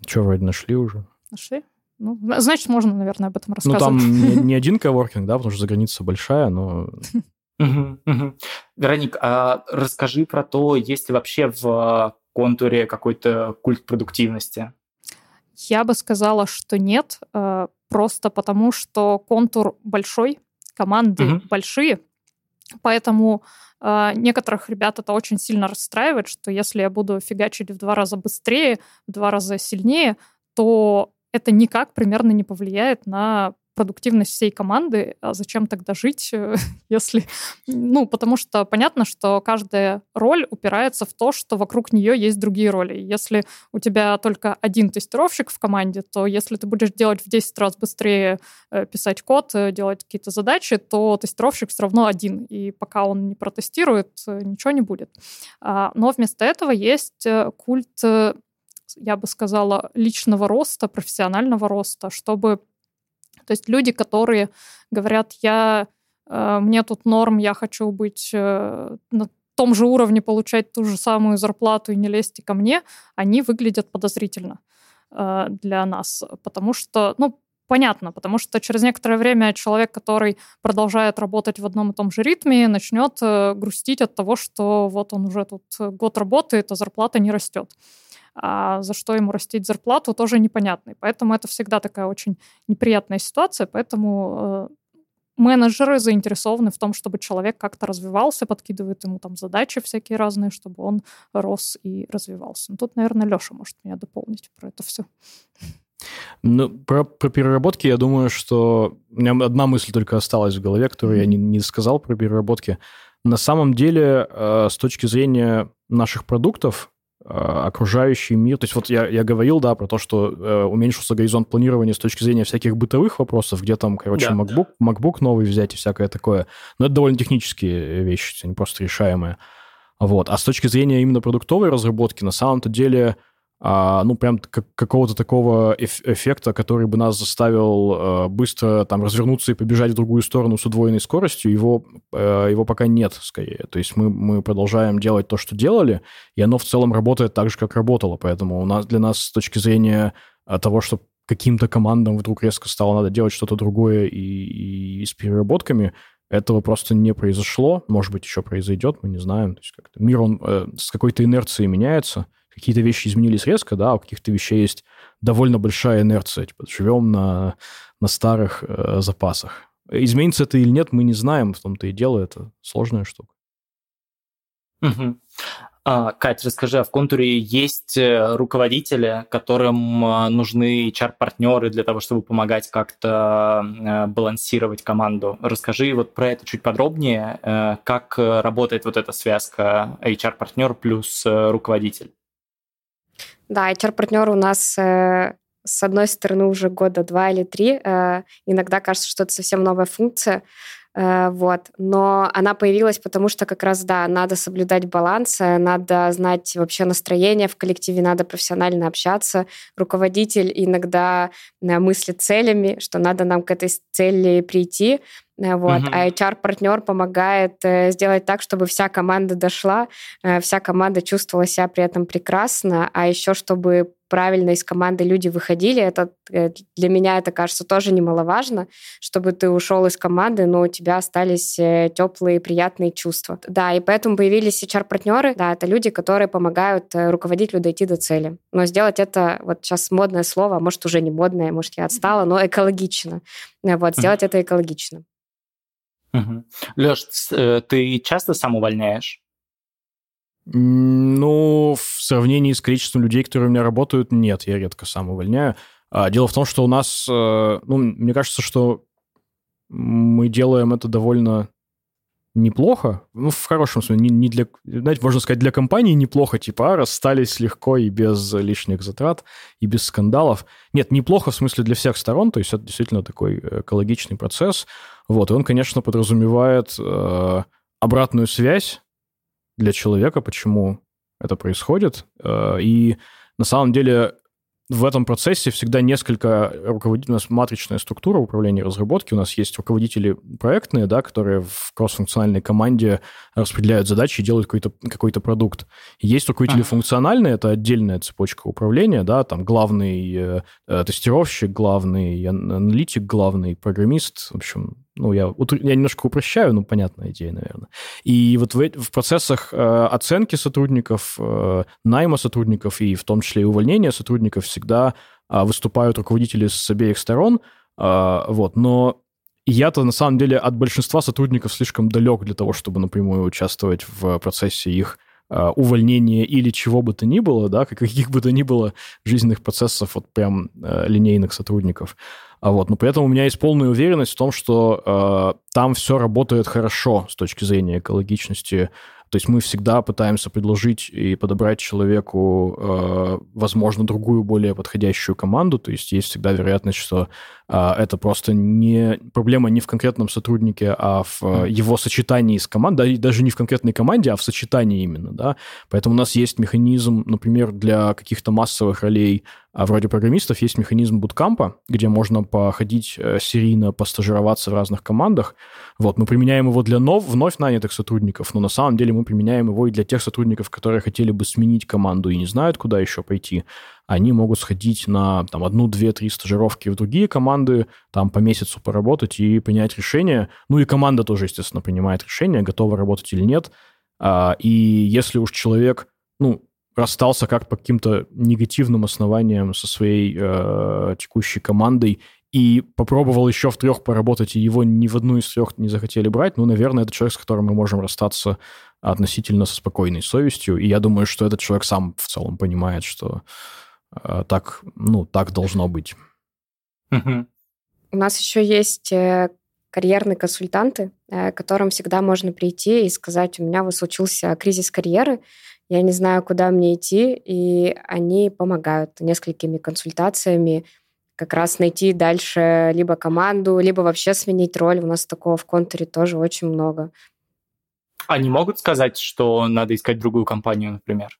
Что, вроде нашли уже? Нашли? Ну, значит, можно, наверное, об этом рассказывать. Ну, там не, не (laughs) один коворкинг, да, потому что за граница большая, но (laughs) Угу, угу. Вероник, а расскажи про то, есть ли вообще в контуре какой-то культ продуктивности? Я бы сказала, что нет, э, просто потому что контур большой, команды угу. большие, поэтому э, некоторых ребят это очень сильно расстраивает, что если я буду фигачить в два раза быстрее, в два раза сильнее, то это никак примерно не повлияет на продуктивность всей команды, а зачем тогда жить, э, (laughs) если... Ну, потому что понятно, что каждая роль упирается в то, что вокруг нее есть другие роли. Если у тебя только один тестировщик в команде, то если ты будешь делать в 10 раз быстрее э, писать код, э, делать какие-то задачи, то тестировщик все равно один. И пока он не протестирует, ничего не будет. А, но вместо этого есть культ я бы сказала, личного роста, профессионального роста, чтобы то есть люди, которые говорят, я, э, мне тут норм, я хочу быть э, на том же уровне, получать ту же самую зарплату и не лезьте ко мне, они выглядят подозрительно э, для нас. Потому что, ну, понятно, потому что через некоторое время человек, который продолжает работать в одном и том же ритме, начнет грустить от того, что вот он уже тут год работает, а зарплата не растет а за что ему растить зарплату, тоже непонятно. И поэтому это всегда такая очень неприятная ситуация, поэтому э, менеджеры заинтересованы в том, чтобы человек как-то развивался, подкидывают ему там задачи всякие разные, чтобы он рос и развивался. Ну, тут, наверное, Леша может меня дополнить про это все. Ну, про, про переработки я думаю, что у меня одна мысль только осталась в голове, которую я не, не сказал про переработки. На самом деле, э, с точки зрения наших продуктов, окружающий мир. То есть вот я, я говорил, да, про то, что э, уменьшился горизонт планирования с точки зрения всяких бытовых вопросов, где там, короче, да, MacBook, да. MacBook новый взять и всякое такое. Но это довольно технические вещи, они просто решаемые. Вот. А с точки зрения именно продуктовой разработки, на самом-то деле а, ну, прям как, какого-то такого эф- эффекта, который бы нас заставил э, быстро там развернуться и побежать в другую сторону с удвоенной скоростью, его, э, его пока нет, скорее. То есть мы, мы продолжаем делать то, что делали, и оно в целом работает так же, как работало. Поэтому у нас, для нас с точки зрения э, того, что каким-то командам вдруг резко стало надо делать что-то другое и, и, и с переработками, этого просто не произошло. Может быть, еще произойдет, мы не знаем. То есть как-то мир, он э, с какой-то инерцией меняется, какие-то вещи изменились резко, да, у каких-то вещей есть довольно большая инерция. Типа, живем на, на старых э, запасах. Изменится это или нет, мы не знаем, в том-то и дело, это сложная штука. Угу. А, Кать, расскажи, а в контуре есть э, руководители, которым э, нужны HR-партнеры для того, чтобы помогать как-то э, балансировать команду? Расскажи вот про это чуть подробнее, как работает вот эта связка HR-партнер плюс руководитель? Да, HR-партнер у нас э, с одной стороны уже года два или три. Э, иногда кажется, что это совсем новая функция. Э, вот. Но она появилась потому, что как раз, да, надо соблюдать баланс, надо знать вообще настроение в коллективе, надо профессионально общаться. Руководитель иногда мыслит целями, что надо нам к этой цели прийти, Э, вот. Uh-huh. А HR-партнер помогает э, сделать так, чтобы вся команда дошла, э, вся команда чувствовала себя при этом прекрасно, а еще чтобы правильно из команды люди выходили, это для меня это кажется тоже немаловажно, чтобы ты ушел из команды, но у тебя остались теплые, приятные чувства. Да, и поэтому появились HR-партнеры, да, это люди, которые помогают руководителю дойти до цели. Но сделать это, вот сейчас модное слово, а может уже не модное, может я отстала, но экологично. Вот, сделать uh-huh. это экологично. Угу. Леш, э, ты часто сам увольняешь? Ну, в сравнении с количеством людей, которые у меня работают, нет, я редко сам увольняю. А дело в том, что у нас, э, ну, мне кажется, что мы делаем это довольно неплохо, ну, в хорошем смысле, не, не для, знаете, можно сказать, для компании неплохо, типа, а, расстались легко и без лишних затрат, и без скандалов. Нет, неплохо в смысле для всех сторон, то есть это действительно такой экологичный процесс, вот, и он, конечно, подразумевает э, обратную связь для человека, почему это происходит, э, и на самом деле в этом процессе всегда несколько руководителей, у нас матричная структура управления разработки, у нас есть руководители проектные, да, которые в кроссфункциональной команде распределяют задачи и делают какой-то какой продукт. Есть руководители ага. функциональные, это отдельная цепочка управления, да, там главный э, э тестировщик, главный аналитик, главный программист, в общем, ну, я, я немножко упрощаю, но понятная идея, наверное. И вот в, в процессах э, оценки сотрудников, э, найма сотрудников и в том числе и увольнения сотрудников всегда э, выступают руководители с обеих сторон, э, вот, но я-то, на самом деле, от большинства сотрудников слишком далек для того, чтобы напрямую участвовать в процессе их увольнения или чего бы то ни было, да, (laughs) каких бы то ни было жизненных процессов, вот прям э, линейных сотрудников. А вот, но при этом у меня есть полная уверенность в том, что э, там все работает хорошо с точки зрения экологичности то есть мы всегда пытаемся предложить и подобрать человеку, э, возможно, другую, более подходящую команду. То есть есть всегда вероятность, что это просто не проблема не в конкретном сотруднике, а в э, его сочетании с командой, даже не в конкретной команде, а в сочетании именно, да. Поэтому у нас есть механизм, например, для каких-то массовых ролей а вроде программистов есть механизм буткампа, где можно походить э, серийно, постажироваться в разных командах. Вот, мы применяем его для нов, вновь нанятых сотрудников, но на самом деле мы применяем его и для тех сотрудников, которые хотели бы сменить команду и не знают, куда еще пойти. Они могут сходить на там, одну, две, три стажировки в другие команды, там по месяцу поработать и принять решение. Ну и команда тоже, естественно, принимает решение, готова работать или нет. А, и если уж человек, ну, расстался как по каким-то негативным основаниям со своей э, текущей командой и попробовал еще в трех поработать, и его ни в одну из трех не захотели брать, ну, наверное, это человек, с которым мы можем расстаться относительно со спокойной совестью. И я думаю, что этот человек сам в целом понимает, что так, ну, так должно быть. У нас еще есть э, карьерные консультанты, э, к которым всегда можно прийти и сказать, у меня вот случился кризис карьеры, я не знаю, куда мне идти, и они помогают несколькими консультациями как раз найти дальше либо команду, либо вообще сменить роль. У нас такого в контуре тоже очень много. Они могут сказать, что надо искать другую компанию, например?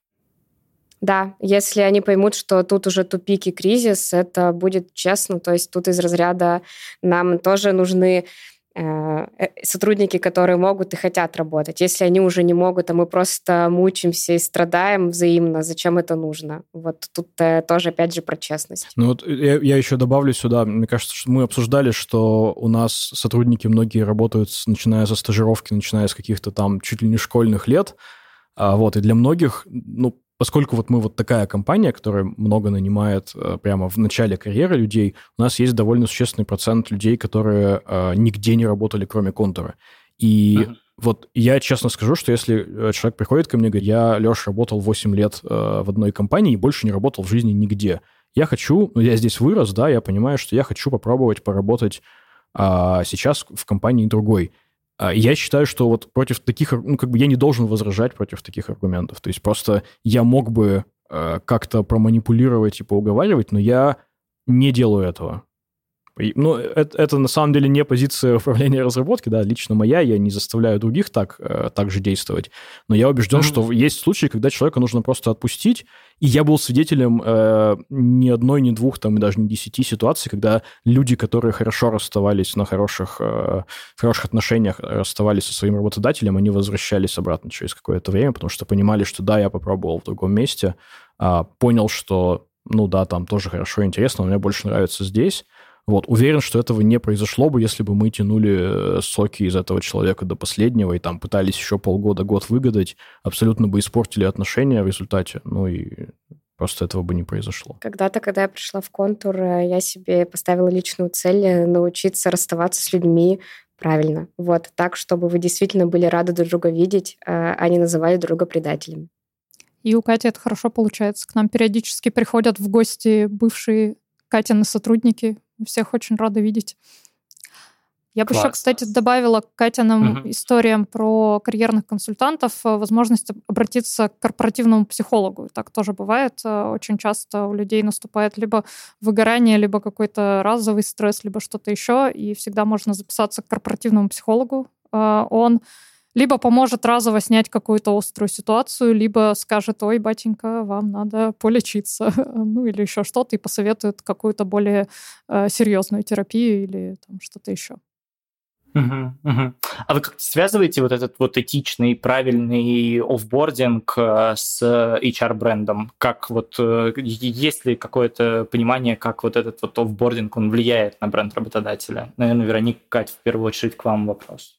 Да, если они поймут, что тут уже тупик и кризис, это будет честно. То есть тут из разряда нам тоже нужны Э, э, сотрудники, которые могут и хотят работать. Если они уже не могут, а мы просто мучимся и страдаем взаимно, зачем это нужно? Вот тут э, тоже, опять же, про честность. Ну вот я, я еще добавлю сюда, мне кажется, что мы обсуждали, что у нас сотрудники многие работают, начиная со стажировки, начиная с каких-то там чуть ли не школьных лет, а вот, и для многих, ну, поскольку вот мы вот такая компания, которая много нанимает э, прямо в начале карьеры людей, у нас есть довольно существенный процент людей, которые э, нигде не работали, кроме контура. И uh-huh. вот я честно скажу, что если э, человек приходит ко мне и говорит, я, Леш, работал 8 лет э, в одной компании и больше не работал в жизни нигде. Я хочу, ну, я здесь вырос, да, я понимаю, что я хочу попробовать поработать э, сейчас в компании другой. А, я считаю, что вот против таких, ну, как бы я не должен возражать против таких аргументов. То есть просто я мог бы э, как-то проманипулировать и поуговаривать, но я не делаю этого. Ну, это, это на самом деле не позиция управления разработки, да, лично моя, я не заставляю других так, э, так же действовать, но я убежден, mm-hmm. что есть случаи, когда человека нужно просто отпустить, и я был свидетелем э, ни одной, ни двух, там, и даже не десяти ситуаций, когда люди, которые хорошо расставались на хороших, э, в хороших отношениях, расставались со своим работодателем, они возвращались обратно через какое-то время, потому что понимали, что да, я попробовал в другом месте, э, понял, что, ну да, там тоже хорошо, интересно, но мне больше нравится здесь, вот, уверен, что этого не произошло бы, если бы мы тянули э, соки из этого человека до последнего и там пытались еще полгода, год выгадать, абсолютно бы испортили отношения в результате. Ну и просто этого бы не произошло. Когда-то, когда я пришла в контур, э, я себе поставила личную цель э, научиться расставаться с людьми правильно. Вот, так, чтобы вы действительно были рады друг друга видеть, а не называли друга предателями. И у Кати это хорошо получается. К нам периодически приходят в гости бывшие Катины сотрудники, всех очень рада видеть. Я бы еще, кстати, добавила к Катиным угу. историям про карьерных консультантов э, возможность обратиться к корпоративному психологу. Так тоже бывает. Э, очень часто у людей наступает либо выгорание, либо какой-то разовый стресс, либо что-то еще. И всегда можно записаться к корпоративному психологу. Э, он либо поможет разово снять какую-то острую ситуацию, либо скажет, ой, батенька, вам надо полечиться, (laughs) ну или еще что-то, и посоветует какую-то более э, серьезную терапию или там что-то еще. А вы как-то связываете вот этот вот этичный, правильный офбординг э, с HR-брендом? Как вот, э, есть ли какое-то понимание, как вот этот вот офбординг, он влияет на бренд работодателя? Наверное, Вероника, Кать, в первую очередь к вам вопрос.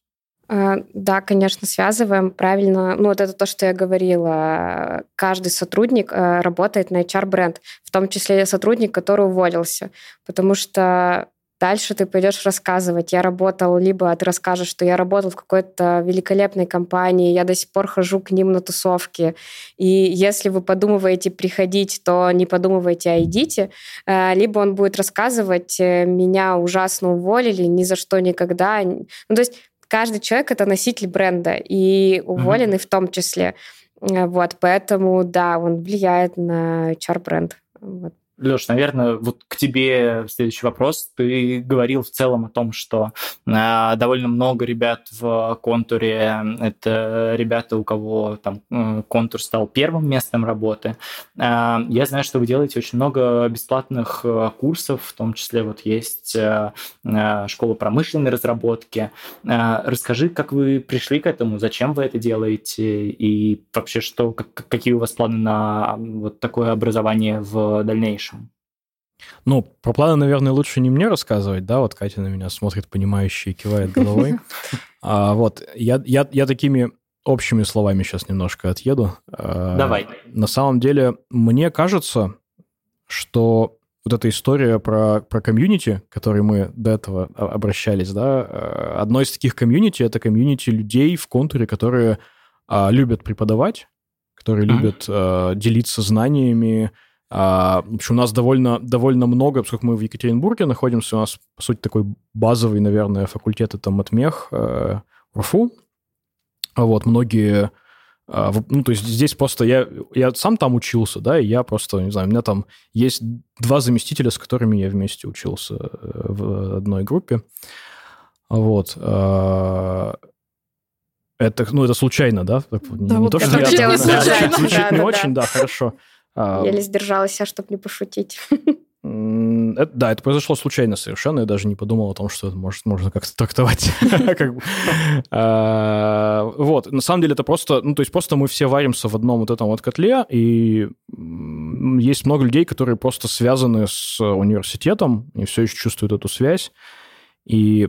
А, да, конечно, связываем правильно. Ну, вот это то, что я говорила. Каждый сотрудник э, работает на HR-бренд, в том числе и сотрудник, который уволился. Потому что Дальше ты пойдешь рассказывать. Я работал, либо ты расскажешь, что я работал в какой-то великолепной компании, я до сих пор хожу к ним на тусовки. И если вы подумываете приходить, то не подумывайте, а идите. Э, либо он будет рассказывать, э, меня ужасно уволили, ни за что никогда. Ну, то есть каждый человек это носитель бренда, и уволенный mm-hmm. в том числе. Э, вот, поэтому, да, он влияет на HR-бренд. Вот. Леш, наверное, вот к тебе следующий вопрос. Ты говорил в целом о том, что э, довольно много ребят в контуре. Это ребята, у кого там э, контур стал первым местом работы. Э, я знаю, что вы делаете очень много бесплатных э, курсов, в том числе вот есть э, э, школа промышленной разработки. Э, расскажи, как вы пришли к этому, зачем вы это делаете и вообще что, как, какие у вас планы на вот такое образование в дальнейшем? Дальнейшем? Ну, про планы, наверное, лучше не мне рассказывать, да, вот Катя на меня смотрит понимающе и кивает головой. (laughs) А, вот, я, я, я такими общими словами сейчас немножко отъеду. А, Давай. На самом деле, мне кажется, что вот эта история про, про комьюнити, к которой мы до этого обращались, да, э, одно из таких комьюнити — это комьюнити людей в контуре, которые а, любят преподавать, которые mm-hmm. любят а, делиться знаниями, а, в общем, у нас довольно, довольно много, поскольку мы в Екатеринбурге находимся, у нас, по сути, такой базовый, наверное, факультет это матмех, э, РФУ. Вот, многие... Э, ну, то есть здесь просто я, я сам там учился, да, и я просто, не знаю, у меня там есть два заместителя, с которыми я вместе учился э, в одной группе. Вот. Э, это, ну, это случайно, да? Да, не, вот не то, что я... Не случайно. Звучит да, не да, очень, да, хорошо. Еле сдержалась, чтобы не пошутить. (laughs) Это, да, это произошло случайно совершенно. Я даже не подумал о том, что это может, можно как-то трактовать. (laughs) А, вот. На самом деле это просто... Ну, то есть просто мы все варимся в одном вот этом вот котле, и есть много людей, которые просто связаны с университетом, и все еще чувствуют эту связь, и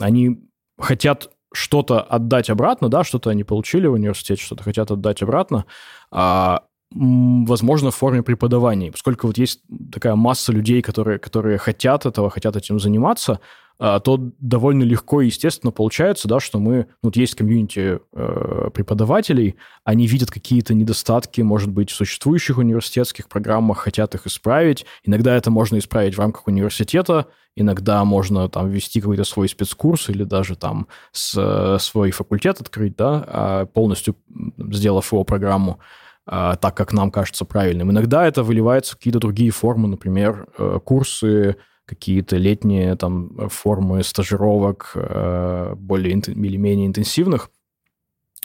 они хотят что-то отдать обратно, да, что-то они получили в университете, что-то хотят отдать обратно, а возможно, в форме преподавания. Поскольку вот есть такая масса людей, которые, которые хотят этого, хотят этим заниматься, а, то довольно легко и естественно получается, да, что мы, ну, вот есть комьюнити э, преподавателей, они видят какие-то недостатки, может быть, в существующих университетских программах, хотят их исправить. Иногда это можно исправить в рамках университета, иногда можно там ввести какой-то свой спецкурс или даже там с, э, свой факультет открыть, да, а полностью сделав его программу. А, так, как нам кажется правильным. Иногда это выливается в какие-то другие формы, например, э, курсы, какие-то летние там формы стажировок э, более или менее интенсивных.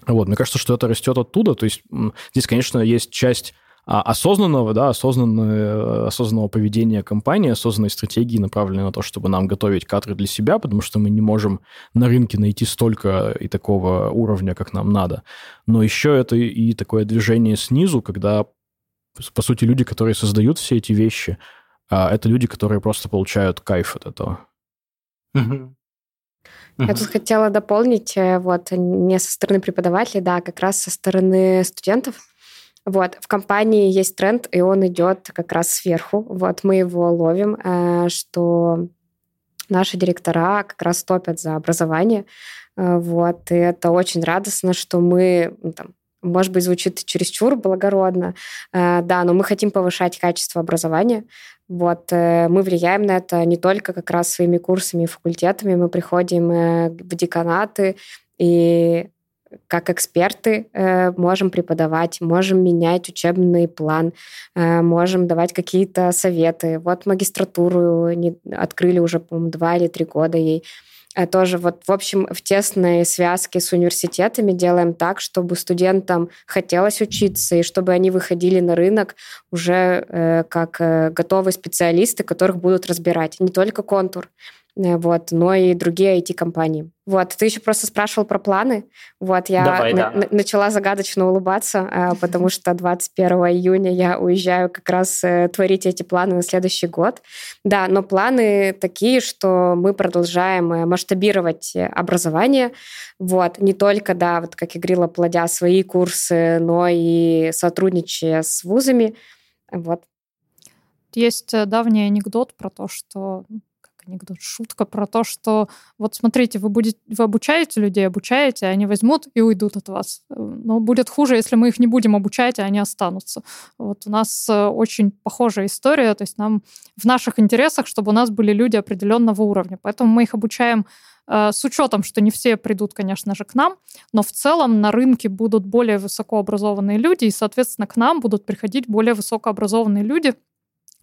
Вот, мне кажется, что это растет оттуда. То есть здесь, конечно, есть часть осознанного, да, осознанного, осознанного поведения компании, осознанной стратегии, направленной на то, чтобы нам готовить кадры для себя, потому что мы не можем на рынке найти столько и такого уровня, как нам надо. Но еще это и такое движение снизу, когда, по сути, люди, которые создают все эти вещи, а, это люди, которые просто получают кайф от этого. Я тут хотела дополнить, э, вот, не со стороны преподавателей, да, а как раз со стороны студентов. Вот, в компании есть тренд, и он идет как раз сверху. Вот, мы его ловим, э, что наши директора как раз топят за образование. Э, вот, и это очень радостно, что мы ну, там, может быть, звучит чересчур благородно, э, да, но мы хотим повышать качество образования. Вот, мы влияем на это не только как раз своими курсами и факультетами, мы приходим в деканаты и как эксперты э, можем преподавать, можем менять учебный план, э, можем давать какие-то советы. Вот магистратуру открыли уже, по-моему, два или три года ей. Э, тоже вот, в общем, в тесной связке с университетами делаем так, чтобы студентам хотелось учиться, и чтобы они выходили на рынок уже как готовые специалисты, которых будут разбирать. Не только контур, вот, но и другие IT-компании. Вот, ты еще просто спрашивал про планы. Вот, я Давай, на- да. начала загадочно улыбаться, э, потому (laughs) что 21 июня я уезжаю как раз э, творить эти планы на следующий год. Да, но планы такие, что мы продолжаем масштабировать образование. Вот, не только, да, вот как я говорила, плодя свои курсы, но и сотрудничая с вузами. Вот. Есть давний анекдот про то, что анекдот, шутка про то, что вот смотрите, вы, будете, вы обучаете людей, обучаете, они возьмут и уйдут от вас. Но будет хуже, если мы их не будем обучать, а они останутся. Вот у нас э, очень похожая история, то есть нам в наших интересах, чтобы у нас были люди определенного уровня. Поэтому мы их обучаем э, с учетом, что не все придут, конечно же, к нам, но в целом на рынке будут более высокообразованные люди, и, соответственно, к нам будут приходить более высокообразованные люди,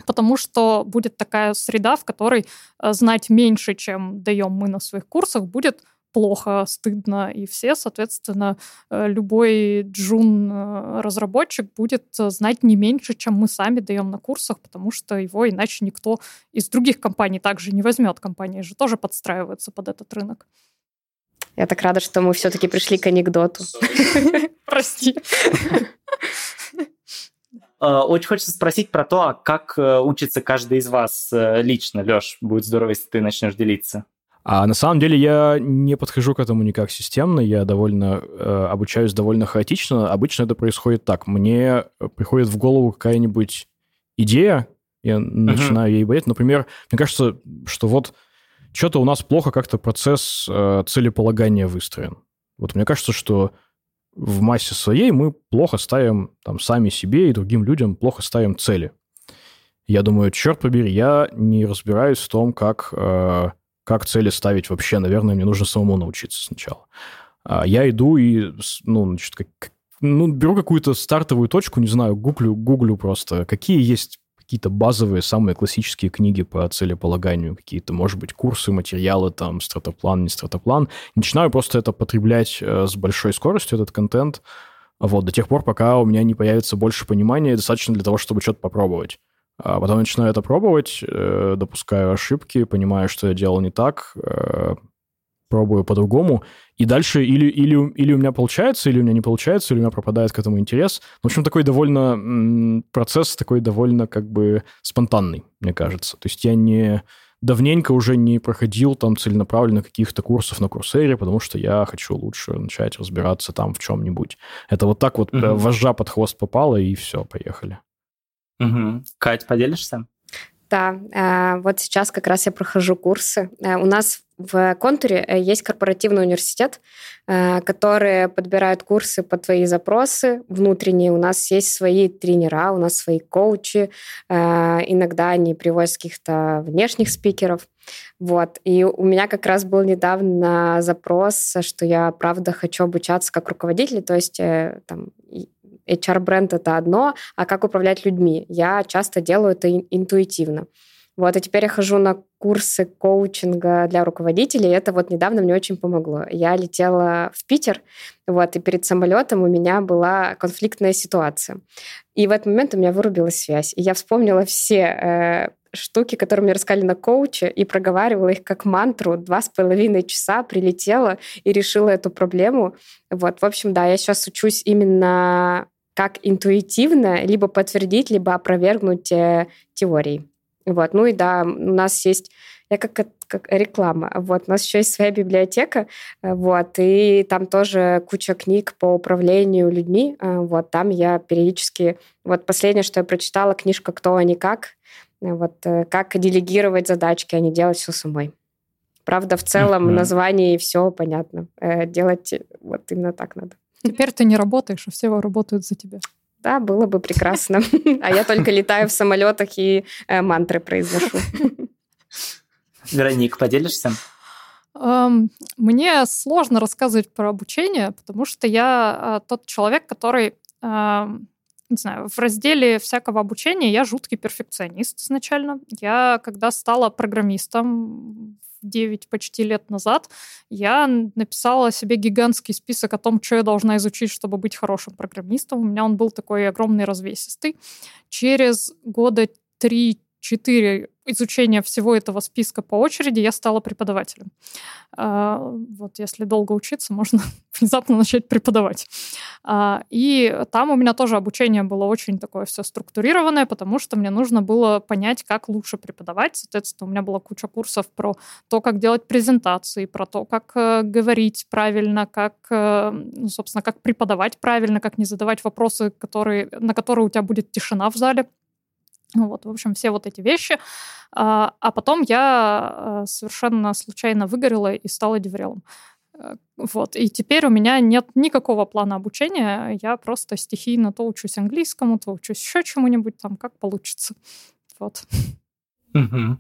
потому что будет такая среда, в которой э, знать меньше, чем даем мы на своих курсах, будет плохо, стыдно, и все, соответственно, э, любой джун-разработчик будет знать не меньше, чем мы сами даем на курсах, потому что его иначе никто из других компаний также не возьмет. Компании же тоже подстраиваются под этот рынок. Я так рада, что мы все-таки пришли к анекдоту. (laughs) Прости. (laughs) Э, очень хочется спросить про то, а как э, учится каждый из вас э, лично. Леш, будет здорово, если ты начнешь делиться. А на самом деле я не подхожу к этому никак системно, я довольно э, обучаюсь довольно хаотично. Обычно это происходит так. Мне приходит в голову какая-нибудь идея, я uh-huh. начинаю ей болеть. Например, мне кажется, что вот что-то у нас плохо как-то процесс э, целеполагания выстроен. Вот мне кажется, что в массе своей мы плохо ставим там сами себе и другим людям плохо ставим цели. Я думаю, черт побери, я не разбираюсь в том, как, э, как цели ставить вообще. Наверное, мне нужно самому научиться сначала. А я иду и, ну, значит, как, ну, беру какую-то стартовую точку, не знаю, гуглю, гуглю просто, какие есть какие-то базовые, самые классические книги по целеполаганию, какие-то, может быть, курсы, материалы, там, стратоплан, не стратоплан. Начинаю просто это потреблять э, с большой скоростью, этот контент, вот, до тех пор, пока у меня не появится больше понимания, достаточно для того, чтобы что-то попробовать. А потом начинаю это пробовать, э, допускаю ошибки, понимаю, что я делал не так, э, пробую по-другому, и дальше или, или, или у меня получается, или у меня не получается, или у меня пропадает к этому интерес. В общем, такой довольно... Процесс такой довольно как бы спонтанный, мне кажется. То есть я не... Давненько уже не проходил там целенаправленно каких-то курсов на Курсере, потому что я хочу лучше начать разбираться там в чем-нибудь. Это вот так вот угу. вожжа под хвост попала, и все, поехали. Угу. Кать, поделишься? Да, э, вот сейчас как раз я прохожу курсы. Э, у нас в контуре э, есть корпоративный университет, которые подбирают курсы по твои запросы внутренние. У нас есть свои тренера, у нас свои коучи. Иногда они привозят каких-то внешних спикеров. Вот. И у меня как раз был недавно запрос, что я, правда, хочу обучаться как руководитель, то есть там, HR-бренд — это одно, а как управлять людьми? Я часто делаю это интуитивно. Вот, и теперь я хожу на курсы коучинга для руководителей, это вот недавно мне очень помогло. Я летела в Питер, вот, и перед самолетом у меня была конфликтная ситуация. И в этот момент у меня вырубилась связь. И я вспомнила все э, штуки, которые мне рассказали на коуче, и проговаривала их как мантру. Два с половиной часа прилетела и решила эту проблему. Вот, в общем, да, я сейчас учусь именно как интуитивно либо подтвердить, либо опровергнуть э, теории. Вот. Ну и да, у нас есть я как, как реклама. Вот, у нас еще есть своя библиотека, э, вот, и там тоже куча книг по управлению людьми. Э, вот, там я периодически... Вот последнее, что я прочитала, книжка «Кто, они как», вот, как делегировать задачки, а не делать все самой. Правда, в целом uh-huh. название и все понятно. Делать вот именно так надо. Теперь ты не работаешь, а все работают за тебя. Да, было бы прекрасно. (laughs) А я только летаю в самолетах и э, мантры произношу. Вероник, поделишься? Мне сложно рассказывать про обучение, потому что я а, тот человек, который не знаю, в разделе всякого обучения я жуткий перфекционист изначально. Я, когда стала программистом 9 почти лет назад, я написала себе гигантский список о том, что я должна изучить, чтобы быть хорошим программистом. У меня он был такой огромный, развесистый. Через года 3-4 изучения всего этого списка по очереди я стала преподавателем. А, вот если долго учиться, можно (laughs) внезапно начать преподавать. А, и там у меня тоже обучение было очень такое все структурированное, потому что мне нужно было понять, как лучше преподавать. Соответственно, у меня была куча курсов про то, как делать презентации, про то, как э, говорить правильно, как, э, ну, собственно, как преподавать правильно, как не задавать вопросы, которые, на которые у тебя будет тишина в зале Вот, в общем, все вот эти вещи. А, а потом я совершенно случайно выгорела и стала деврелом. Вот. И теперь у меня нет никакого плана обучения. Я просто стихийно то учусь английскому, то учусь еще чему-нибудь там, как получится. Вот. Угу.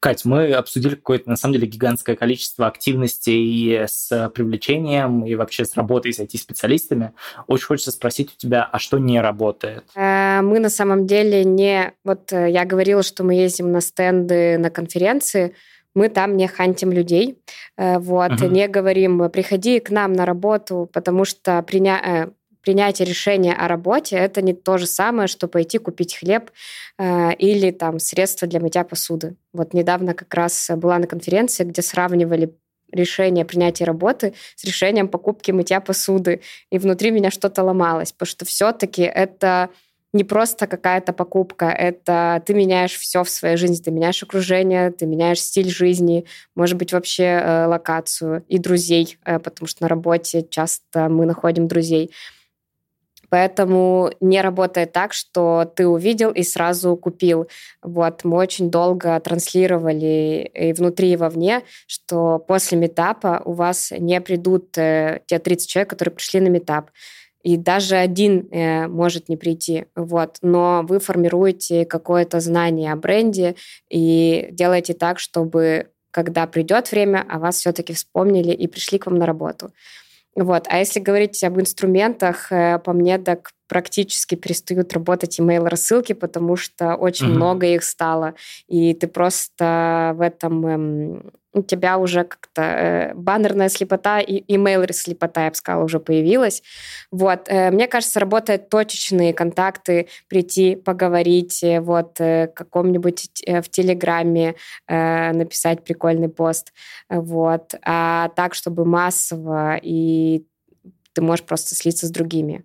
Кать, мы обсудили какое-то, на самом деле, гигантское количество активностей с привлечением и вообще с работой с IT-специалистами. Очень хочется спросить у тебя, а что не работает? Э, мы на самом деле не... Вот э, я говорила, что мы ездим на стенды, на конференции, мы там не хантим людей, э, вот, uh-huh. не говорим, приходи к нам на работу, потому что приня принятие решения о работе это не то же самое, что пойти купить хлеб э, или там средства для мытья посуды. Вот недавно как раз была на конференции, где сравнивали решение принятия работы с решением покупки мытья посуды. И внутри меня что-то ломалось, потому что все-таки это не просто какая-то покупка, это ты меняешь все в своей жизни, ты меняешь окружение, ты меняешь стиль жизни, может быть, вообще э, локацию и друзей, э, потому что на работе часто мы находим друзей. Поэтому не работает так, что ты увидел и сразу купил. Вот, мы очень долго транслировали и внутри, и вовне, что после метапа у вас не придут э, те 30 человек, которые пришли на метап. И даже один э, может не прийти. Вот. Но вы формируете какое-то знание о бренде и делаете так, чтобы когда придет время, о вас все-таки вспомнили и пришли к вам на работу. Вот. А если говорить об инструментах, э, по мне так практически перестают работать email-рассылки, потому что очень mm-hmm. много их стало, и ты просто в этом эм, у тебя уже как-то э, баннерная слепота и email слепота, я бы сказала, уже появилась. Вот. Э, мне кажется, работают точечные контакты, прийти, поговорить, э, вот, э, каком-нибудь э, в Телеграме э, написать прикольный пост. Вот. А так, чтобы массово, и ты можешь просто слиться с другими.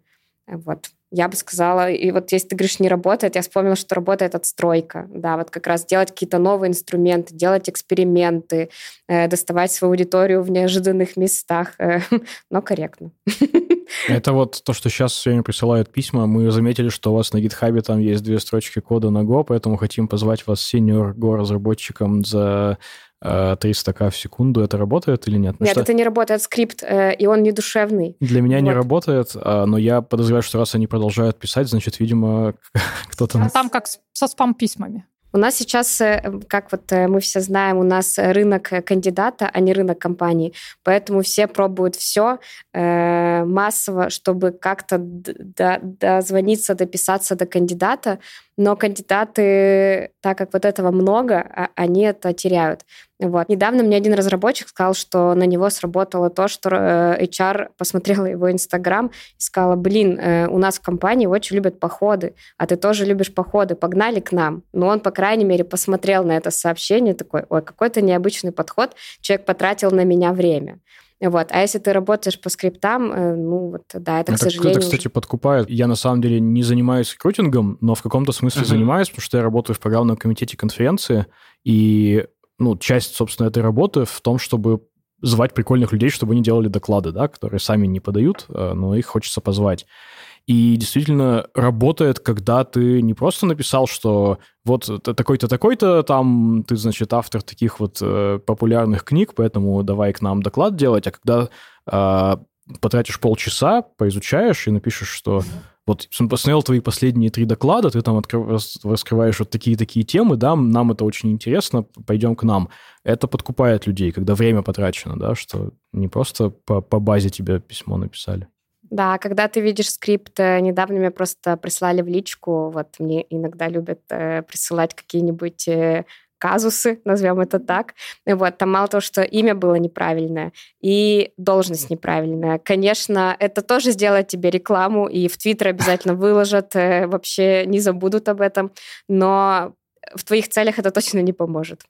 Вот я бы сказала, и вот если ты говоришь, не работает, я вспомнила, что работает отстройка. Да, вот как раз делать какие-то новые инструменты, делать эксперименты, э, доставать свою аудиторию в неожиданных местах, э, (laughs) но корректно. (laughs) Это вот то, что сейчас все присылают письма. Мы заметили, что у вас на GitHub там есть две строчки кода на Go, поэтому хотим позвать вас сеньор Go разработчиком за 300к э, в секунду, это работает или нет? Ну, нет, что... это не работает скрипт, э, и он не душевный. Для меня вот. не работает, а, но я подозреваю, что раз они продолжают писать, значит, видимо, (laughs) кто-то... А там как со спам-письмами. У нас сейчас, э, как вот мы все знаем, у нас рынок кандидата, а не рынок компании. Поэтому все пробуют все э, массово, чтобы как-то дозвониться, дописаться до кандидата но кандидаты, так как вот этого много, а, они это теряют. Вот. Недавно мне один разработчик сказал, что на него сработало то, что э, HR посмотрела его Инстаграм и сказала, блин, э, у нас в компании очень любят походы, а ты тоже любишь походы, погнали к нам. Но он, по крайней мере, посмотрел на это сообщение, такой, ой, какой-то необычный подход, человек потратил на меня время. Вот. А если ты работаешь по скриптам, э, ну вот, да, это, это к сожалению... Это, кстати, подкупает. Я, на самом деле, не занимаюсь рекрутингом, но в каком-то смысле uh-huh. занимаюсь, потому что я работаю в программном комитете конференции, и ну, часть, собственно, этой работы в том, чтобы звать прикольных людей, чтобы они делали доклады, да, которые сами не подают, э, но их хочется позвать. И действительно работает, когда ты не просто написал, что вот такой-то, такой-то, там ты, значит, автор таких вот э, популярных книг, поэтому давай к нам доклад делать, а когда э, потратишь полчаса, поизучаешь и напишешь, что вот посмотрел твои последние три доклада, ты там открыв, раскрываешь вот такие-такие темы, да, нам это очень интересно, пойдем к нам. Это подкупает людей, когда время потрачено, да, что не просто по, по базе тебе письмо написали. Да, когда ты видишь скрипт, э, недавно мне просто прислали в личку, вот мне иногда любят э, присылать какие-нибудь э, казусы, (laughs) назовем это так. Вот, там мало того, что имя было неправильное и должность неправильная. Конечно, это тоже сделает тебе рекламу, и в Твиттер обязательно (laughs) выложат, вообще не забудут об этом, но в твоих целях это точно не поможет.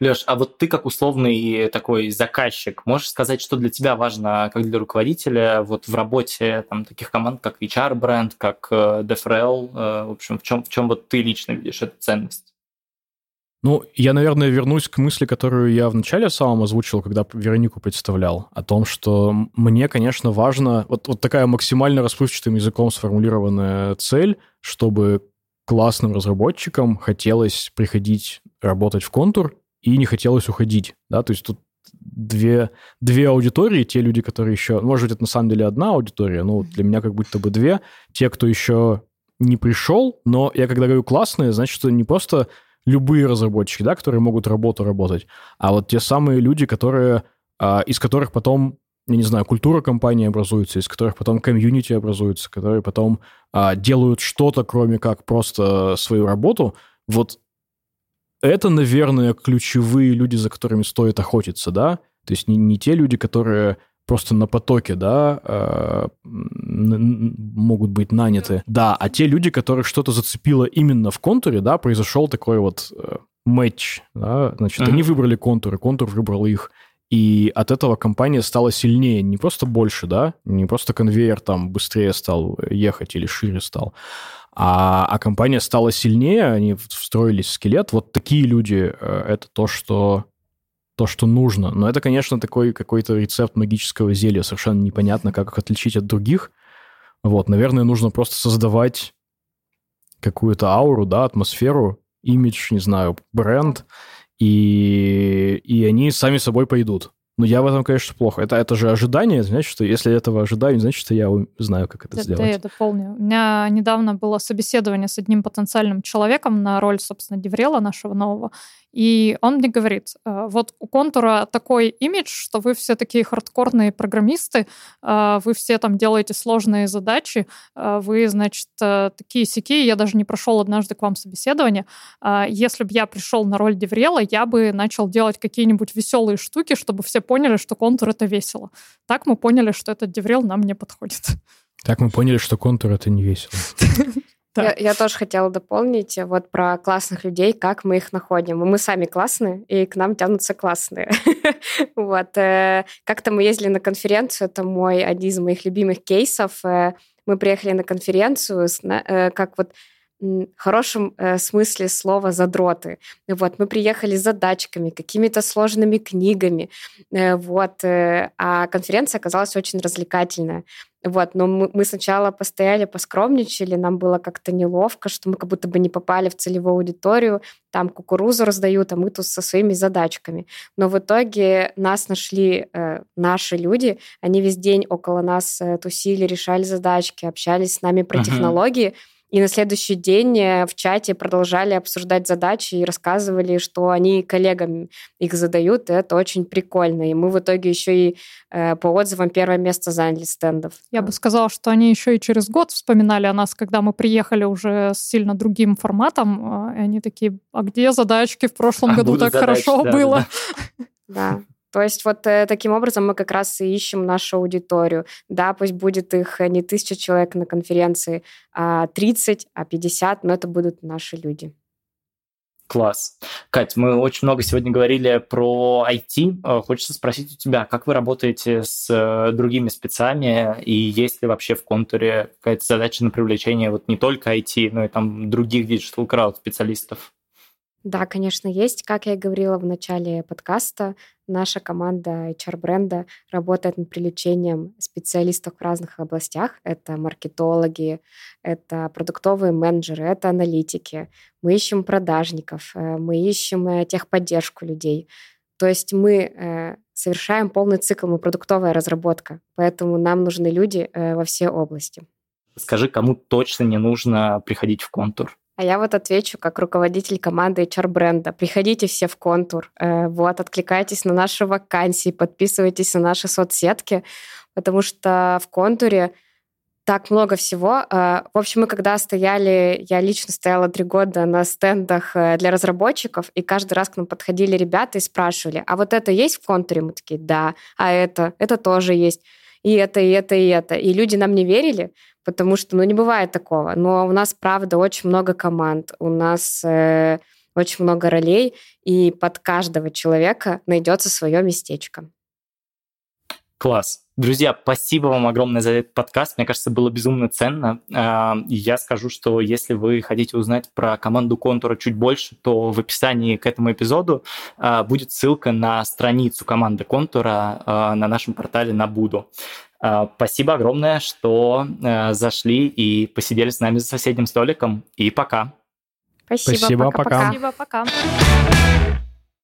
Леш, а вот ты как условный такой заказчик, можешь сказать, что для тебя важно, как для руководителя, вот в работе там, таких команд, как HR-бренд, как э, DFRL, э, в общем, в чем, в чем вот ты лично видишь эту ценность? Ну, я, наверное, вернусь к мысли, которую я вначале самом озвучил, когда Веронику представлял, о том, что мне, конечно, важно, вот, вот такая максимально расплывчатым языком сформулированная цель, чтобы классным разработчикам хотелось приходить работать в контур и не хотелось уходить, да, то есть тут две, две аудитории, те люди, которые еще... Может быть, это на самом деле одна аудитория, но для меня как будто бы две. Те, кто еще не пришел, но я когда говорю классные, значит, что не просто любые разработчики, да, которые могут работу работать, а вот те самые люди, которые, а, из которых потом, я не знаю, культура компании образуется, из которых потом комьюнити образуется, которые потом а, делают что-то, кроме как просто свою работу, вот это, наверное, ключевые люди, за которыми стоит охотиться, да? То есть не, не те люди, которые просто на потоке, да, э, могут быть наняты. Да, а те люди, которых что-то зацепило именно в контуре, да, произошел такой вот э, матч, да, значит, uh-huh. они выбрали контур, и контур выбрал их. И от этого компания стала сильнее, не просто больше, да, не просто конвейер там быстрее стал ехать или шире стал, а, а компания стала сильнее, они встроились в скелет. Вот такие люди э, — это то, что то, что нужно. Но это, конечно, такой какой-то рецепт магического зелья. Совершенно непонятно, как их отличить от других. Вот, наверное, нужно просто создавать какую-то ауру, да, атмосферу, имидж, не знаю, бренд, и, и они сами собой пойдут. Но я в этом, конечно, плохо. Это, это же ожидание, значит, что если этого ожидаю, значит, что я знаю, как это, это сделать. Да, я дополню. У меня недавно было собеседование с одним потенциальным человеком на роль, собственно, Деврела нашего нового. И он мне говорит, «Э, вот у контура такой имидж, что вы все такие хардкорные программисты, э, вы все там делаете сложные задачи, э, вы, значит, такие сики. Я даже не прошел однажды к вам собеседование. Если бы я пришел на роль DevRel а, я бы начал делать какие-нибудь веселые штуки, чтобы все поняли, что контур — это весело. Так мы поняли, что этот DevRel нам не подходит. Так мы поняли, что контур — это не весело. (laughs) Я, я тоже хотела дополнить вот про классных людей, как мы их находим. Мы сами классные, и к нам тянутся классные. (laughs) вот. Э, как-то мы ездили на конференцию, это мой один из моих любимых кейсов. Э, мы приехали на конференцию, э, как вот хорошем э, смысле слова задроты. Вот, мы приехали с задачками, какими-то сложными книгами, э, вот, э, а конференция оказалась очень развлекательная. Вот, но мы, мы сначала постояли, поскромничали, нам было как-то неловко, что мы как будто бы не попали в целевую аудиторию, там кукурузу раздают, а мы тут со своими задачками. Но в итоге нас нашли э, наши люди, они весь день около нас э, тусили, решали задачки, общались с нами про uh-huh. технологии, и на следующий день э, в чате продолжали обсуждать задачи и рассказывали, что они коллегам их задают. И это очень прикольно. И мы в итоге еще и э, по отзывам первое место заняли стендов. Я бы сказала, что они еще и через год вспоминали о нас, когда мы приехали уже с сильно другим форматом. Э, и они такие, а где задачки в прошлом а году так задачи, хорошо да, было? Да. То есть вот э, таким образом мы как раз и ищем нашу аудиторию. Да, пусть будет их не тысяча человек на конференции, а 30, а 50, но это будут наши люди. Класс. Кать, мы очень много сегодня говорили про IT. Э, хочется спросить у тебя, как вы работаете с э, другими спецами, и есть ли вообще в контуре какая-то задача на привлечение вот не только IT, но и там других digital crowd специалистов? Да, конечно, есть. Как я и говорила в начале подкаста, наша команда HR-бренда работает над привлечением специалистов в разных областях. Это маркетологи, это продуктовые менеджеры, это аналитики. Мы ищем продажников, э, мы ищем э, техподдержку людей. То есть мы э, совершаем полный цикл, мы продуктовая разработка, поэтому нам нужны люди во все области. Скажи, кому точно не нужно приходить в контур? А я вот отвечу как руководитель команды HR-бренда. Приходите все в контур, э, вот, откликайтесь на наши вакансии, подписывайтесь на наши соцсетки, потому что в контуре так много всего. Э, в общем, мы когда стояли, я лично стояла три года на стендах э, для разработчиков, и каждый раз к нам подходили ребята и спрашивали, а вот это есть в контуре? Мы такие, да. А это? Это тоже есть. И это, и это, и это. И люди нам не верили, потому что, ну, не бывает такого. Но у нас, правда, очень много команд, у нас э, очень много ролей, и под каждого человека найдется свое местечко. Класс. Друзья, спасибо вам огромное за этот подкаст. Мне кажется, было безумно ценно. А, я скажу, что если вы хотите узнать про команду Контура чуть больше, то в описании к этому эпизоду а, будет ссылка на страницу команды Контура а, на нашем портале на Буду. Спасибо огромное, что зашли и посидели с нами за соседним столиком. И пока. Спасибо. Спасибо, пока-пока. пока. Спасибо, пока.